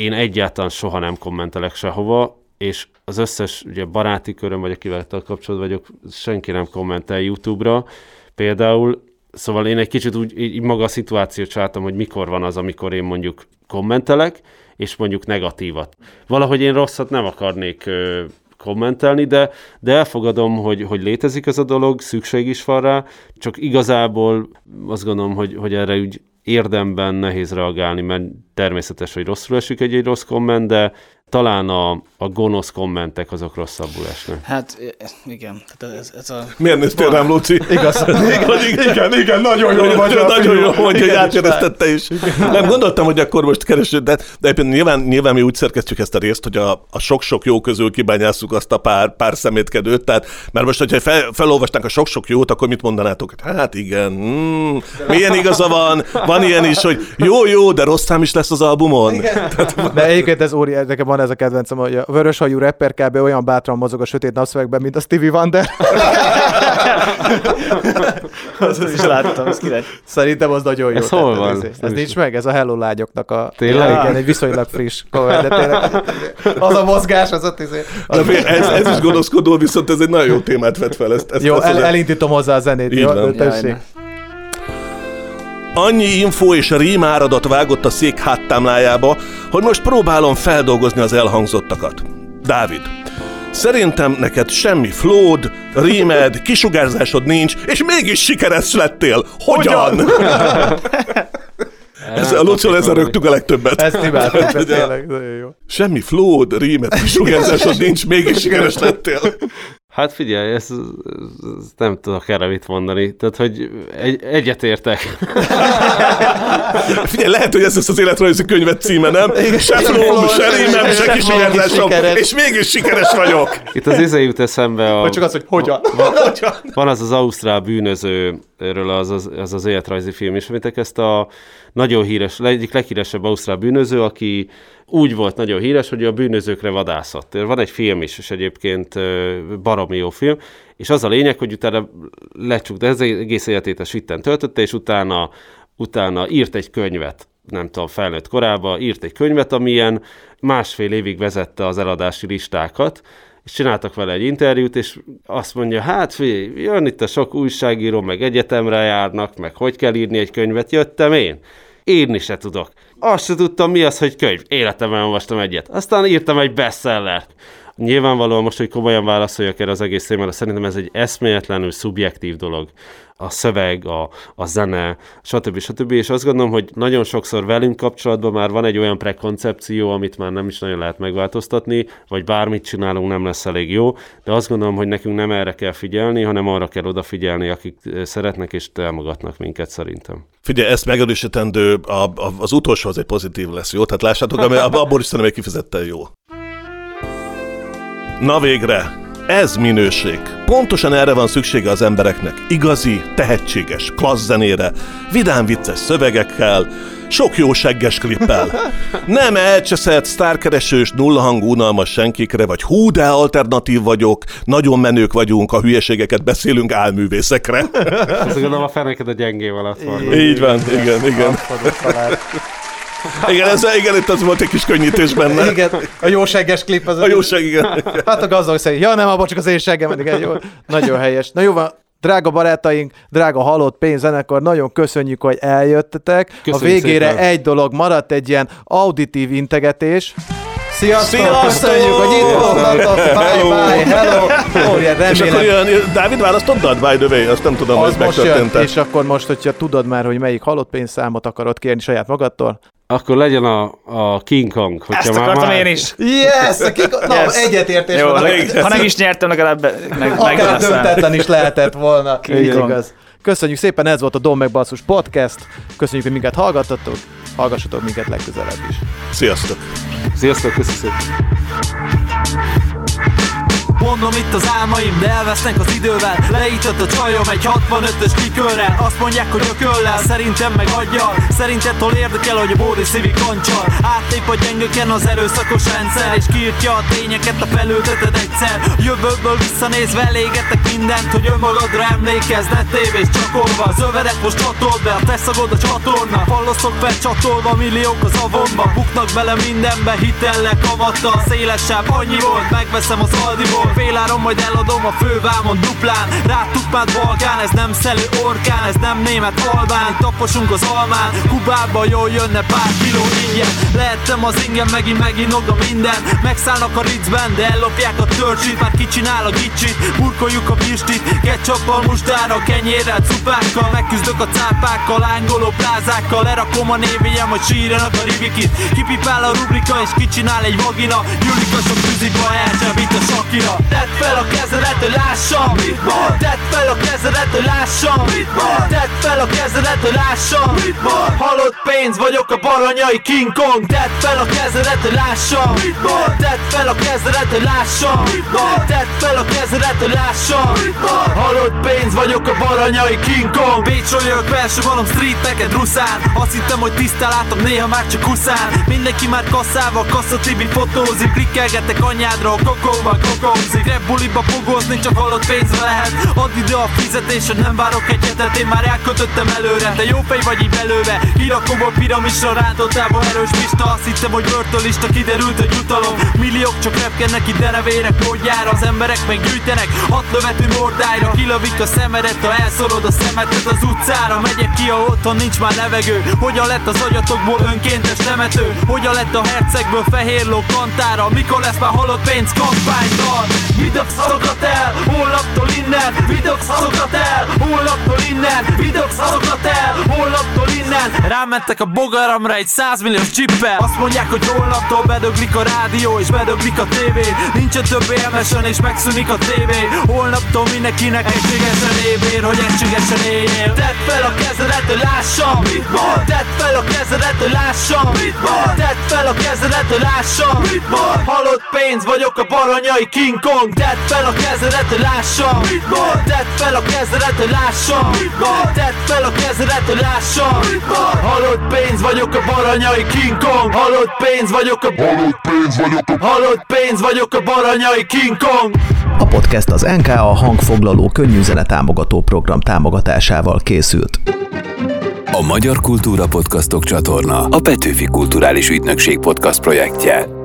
én egyáltalán soha nem kommentelek sehova, és az összes ugye, baráti köröm, vagy akivel kapcsolatban vagyok, senki nem kommentel YouTube-ra. Például Szóval én egy kicsit úgy így maga a szituációt csináltam, hogy mikor van az, amikor én mondjuk kommentelek, és mondjuk negatívat. Valahogy én rosszat nem akarnék ö, kommentelni, de, de elfogadom, hogy, hogy létezik ez a dolog, szükség is van rá, csak igazából azt gondolom, hogy, hogy erre úgy érdemben nehéz reagálni, mert természetes, hogy rosszul esik egy, egy rossz komment, de, talán a, a gonosz kommentek azok rosszabbul esnek. Hát igen, tehát ez, ez a... Miért néztél rám, Lóci? Igaz. igen, igen, igen, nagyon jól nagyon, nagyon jól mondja, hogy átéreztette is. Nem gondoltam, hogy akkor most kereső, de, de nyilván, nyilván mi úgy szerkesztjük ezt a részt, hogy a, a sok-sok jó közül kibányásszuk azt a pár, pár szemétkedőt, tehát mert most, hogyha fel, felolvasnánk a sok-sok jót, akkor mit mondanátok? Hát igen, mm, milyen igaza van, van ilyen is, hogy jó, jó, de rossz szám is lesz az albumon. Tehát, de egyébként ez óri, nekem van ez a kedvencem, hogy a vöröshajú rapper kb. olyan bátran mozog a sötét napszövegben, mint a Stevie Wonder. az is láttam, ez kinek. Szerintem az nagyon jó. Ez hol van? Ez, ez nincs meg, ez a Hello lányoknak a... Tényleg? Igen, egy viszonylag friss cover, de tényleg az a mozgás, az ott izé... Az ez, ez is gonoszkodó, viszont ez egy nagyon jó témát vett fel. Ezt, ezt, jó, ezt el, elindítom hozzá a zenét. Így jó, van. tessék. Annyi info és rím áradat vágott a szék háttámlájába, hogy most próbálom feldolgozni az elhangzottakat. Dávid, Szerintem neked semmi flód, rímed, kisugárzásod nincs, és mégis sikeres lettél. Hogyan? Hogyan? Ez, a Luciol ezzel rögtük a legtöbbet. Ezt imádtam, tényleg, nagyon jó. Semmi flód, rímed, kisugárzásod nincs, mégis sikeres lettél. Hát figyelj, ezt, ezt nem tudok erre mit mondani. Tehát, hogy egy, egyetértek. figyelj, lehet, hogy ez lesz az életrajzi könyvet címe, nem? Se flóm, se rímem, se kisugázásom, és mégis sikeres vagyok. Itt az izé jut eszembe a... Vagy csak az, hogy hogyan? Van, van az az Ausztrál bűnözőről az az, az, az életrajzi film, és ezt a nagyon híres, egyik leghíresebb Ausztrál bűnöző, aki úgy volt nagyon híres, hogy a bűnözőkre vadászott. Van egy film is, és egyébként baromi jó film, és az a lényeg, hogy utána lecsuk, de ez egész életét a sitten töltötte, és utána, utána írt egy könyvet, nem tudom, felnőtt korában, írt egy könyvet, amilyen másfél évig vezette az eladási listákat, és csináltak vele egy interjút, és azt mondja, hát figyelj, jön itt a sok újságíró, meg egyetemre járnak, meg hogy kell írni egy könyvet, jöttem én. Írni se tudok azt se tudtam, mi az, hogy könyv. Életemben olvastam egyet. Aztán írtam egy bestsellert. Nyilvánvalóan most, hogy komolyan válaszoljak erre az egész témára, szerintem ez egy eszméletlenül szubjektív dolog. A szöveg, a, a zene, stb. stb. És azt gondolom, hogy nagyon sokszor velünk kapcsolatban már van egy olyan prekoncepció, amit már nem is nagyon lehet megváltoztatni, vagy bármit csinálunk, nem lesz elég jó, de azt gondolom, hogy nekünk nem erre kell figyelni, hanem arra kell odafigyelni, akik szeretnek és támogatnak minket szerintem. Figyelj, ezt megerősítendő, a, a, az utolsó az egy pozitív lesz, jó? Tehát lássátok, abból is szerintem egy kifejezetten jó. Na végre, ez minőség. Pontosan erre van szüksége az embereknek. Igazi, tehetséges, klassz zenére, vidám vicces szövegekkel, sok jó segges klippel. Nem elcseszett, sztárkeresős, nullahangú unalmas senkikre, vagy hú, de alternatív vagyok, nagyon menők vagyunk, a hülyeségeket beszélünk álművészekre. Ezt gondolom a feneked a gyengév alatt van. Így van, igen, igen. Igen, ez, igen, itt az volt egy kis könnyítés benne. Igen, a jóságos klip az. A jóság, igen. Hát a gazdag szerint, ja nem, abban csak az én seggem, igen, jó, nagyon helyes. Na jó van, Drága barátaink, drága halott pénzenekar, nagyon köszönjük, hogy eljöttetek. Köszönjük a végére szépen. egy dolog maradt, egy ilyen auditív integetés. Sziasztok! Sziasztok! Köszönjük, hogy itt voltatok! Bye, bye, hello! Oh, yeah, és akkor jön, Dávid választottad? By the way, azt nem tudom, hogy ez megtörtént. És akkor most, hogyha tudod már, hogy melyik halott pénzszámot akarod kérni saját magadtól, akkor legyen a, a King Kong. Ezt akartam már... én is. Yes! A King Kong. Na, yes. egyetértés Jó, van. Ha nem is nyertem, legalább meg, Akár döntetlen is lehetett volna. King Kong. igaz. Köszönjük szépen, ez volt a Dom meg Basszus Podcast. Köszönjük, hogy minket hallgattatok. Hallgassatok minket legközelebb is. Sziasztok! Sziasztok, köszönjük Mondom itt az álmaim, de elvesznek az idővel. Leított a csajom egy 65-ös kikörrel Azt mondják, hogy ököllel, szerintem meg aggyal. Szerinted hol érdekel, hogy a bóri szívi kancsal Átlép a gyengőken az erőszakos rendszer És kiírtja a tényeket, a felülteted egyszer. Jövőből visszanézve elégetek mindent Hogy önmagadra emlékezz, ne tévés csakorba Zövedet most csatold be, a te szagod a csatorna. Falloszok fel csatolva, milliók az avomba Buknak bele mindenbe, hitellek, kamattal Szélesebb annyi volt, megveszem az Aldiból Féláron majd eladom a fővámon duplán. Rátupált Balkán, ez nem szelő orkán Ez nem német albán, taposunk az almán Kubába jól jönne pár kiló ingyen. Lehettem az ingem, megint meginog a minden. Megszállnak a ritzben, de ellopják a törzsit Már kicsinál a gicsit, burkoljuk a pistit. Ketchuppal, mustára, kenyérrel, cupákkal. Megküzdök a cápákkal, lángoló plázákkal. Lerakom a névényem, hogy sírjanak a ribikit. Kipipál a rubrika és kicsinál egy vagina. Gyűlik a sok tűziba, elcsábít a sakira Tedd fel a kezedet, hogy lássam Mit mond? Tedd fel a kezedet, hogy lássam Mit mond? Tedd fel a kezedet, hogy lássam Mit mond? Pénz vagyok a baranyai King Kong. Tedd fel a kezedet, hogy lássam? Tedd fel a kezedet, hogy lássam? Tedd fel a kezedet, hogy lássam? Halott pénz vagyok a baranyai King Kong. Bécsről jövök, versenyolom street neked ruszán Azt hittem, hogy tisztán látom, néha már csak huszán Mindenki már kasszával, kassa Tibi fotózik. Klikkelgetek anyádra, a kokóba kokózik. Rap buliba pogózni, csak halott pénzre lehet. Add ide a fizetésed, nem várok egy hetet Én már elkötöttem előre, te jó fej vagy így belőve Irakomból piramisra rántottában erős pista. Azt hittem, hogy börtönlista, kiderült, hogy jutalom. Milliók csak repkednek itt denevérek módjára Az emberek meg gyűjtenek, hat lövető mordájra Kilövik a szemedet, ha elszorod a szemetet az utcára. Megyek ki, ha otthon nincs már levegő. Hogyan lett az agyatokból önkéntes temető? Hogyan lett a hercegből fehér ló kantára? Mikor lesz már halott pénz kampánytal? Vidok szarokat el, holnaptól innen. Vidok szarokat el, holnaptól innen. Vidok szarokat el, holnaptól innen. Rámentek a bogaramra egy százmilliós csippel Azt mondják, hogy holnaptól bedöglik a rádió és bedöglik a tévé Nincsen több élmesen és megszűnik a tévé Holnaptól mindenkinek egységesen ébér, hogy egységesen éljél Tedd fel a kezedet, hogy lássam Mit mond? Tedd fel a kezedet, hogy lássam Mit mond? Tedd fel a kezedet, hogy lássam Mit mond? Halott pénz vagyok a baranyai King Kong Tedd fel a kezedet, hogy lássam Mit mond? Tedd fel a kezedet, hogy lássam Mit mond? Tedd fel a kezedet, hogy lássam Mit mond? Halott pénz vagyok a baranyai King Kong Halott pénz vagyok a Halott pénz vagyok a Halott pénz vagyok a baranyai King Kong A podcast az NKA hangfoglaló könnyű zene támogató program támogatásával készült. A Magyar Kultúra Podcastok csatorna a Petőfi Kulturális Ügynökség podcast projektje.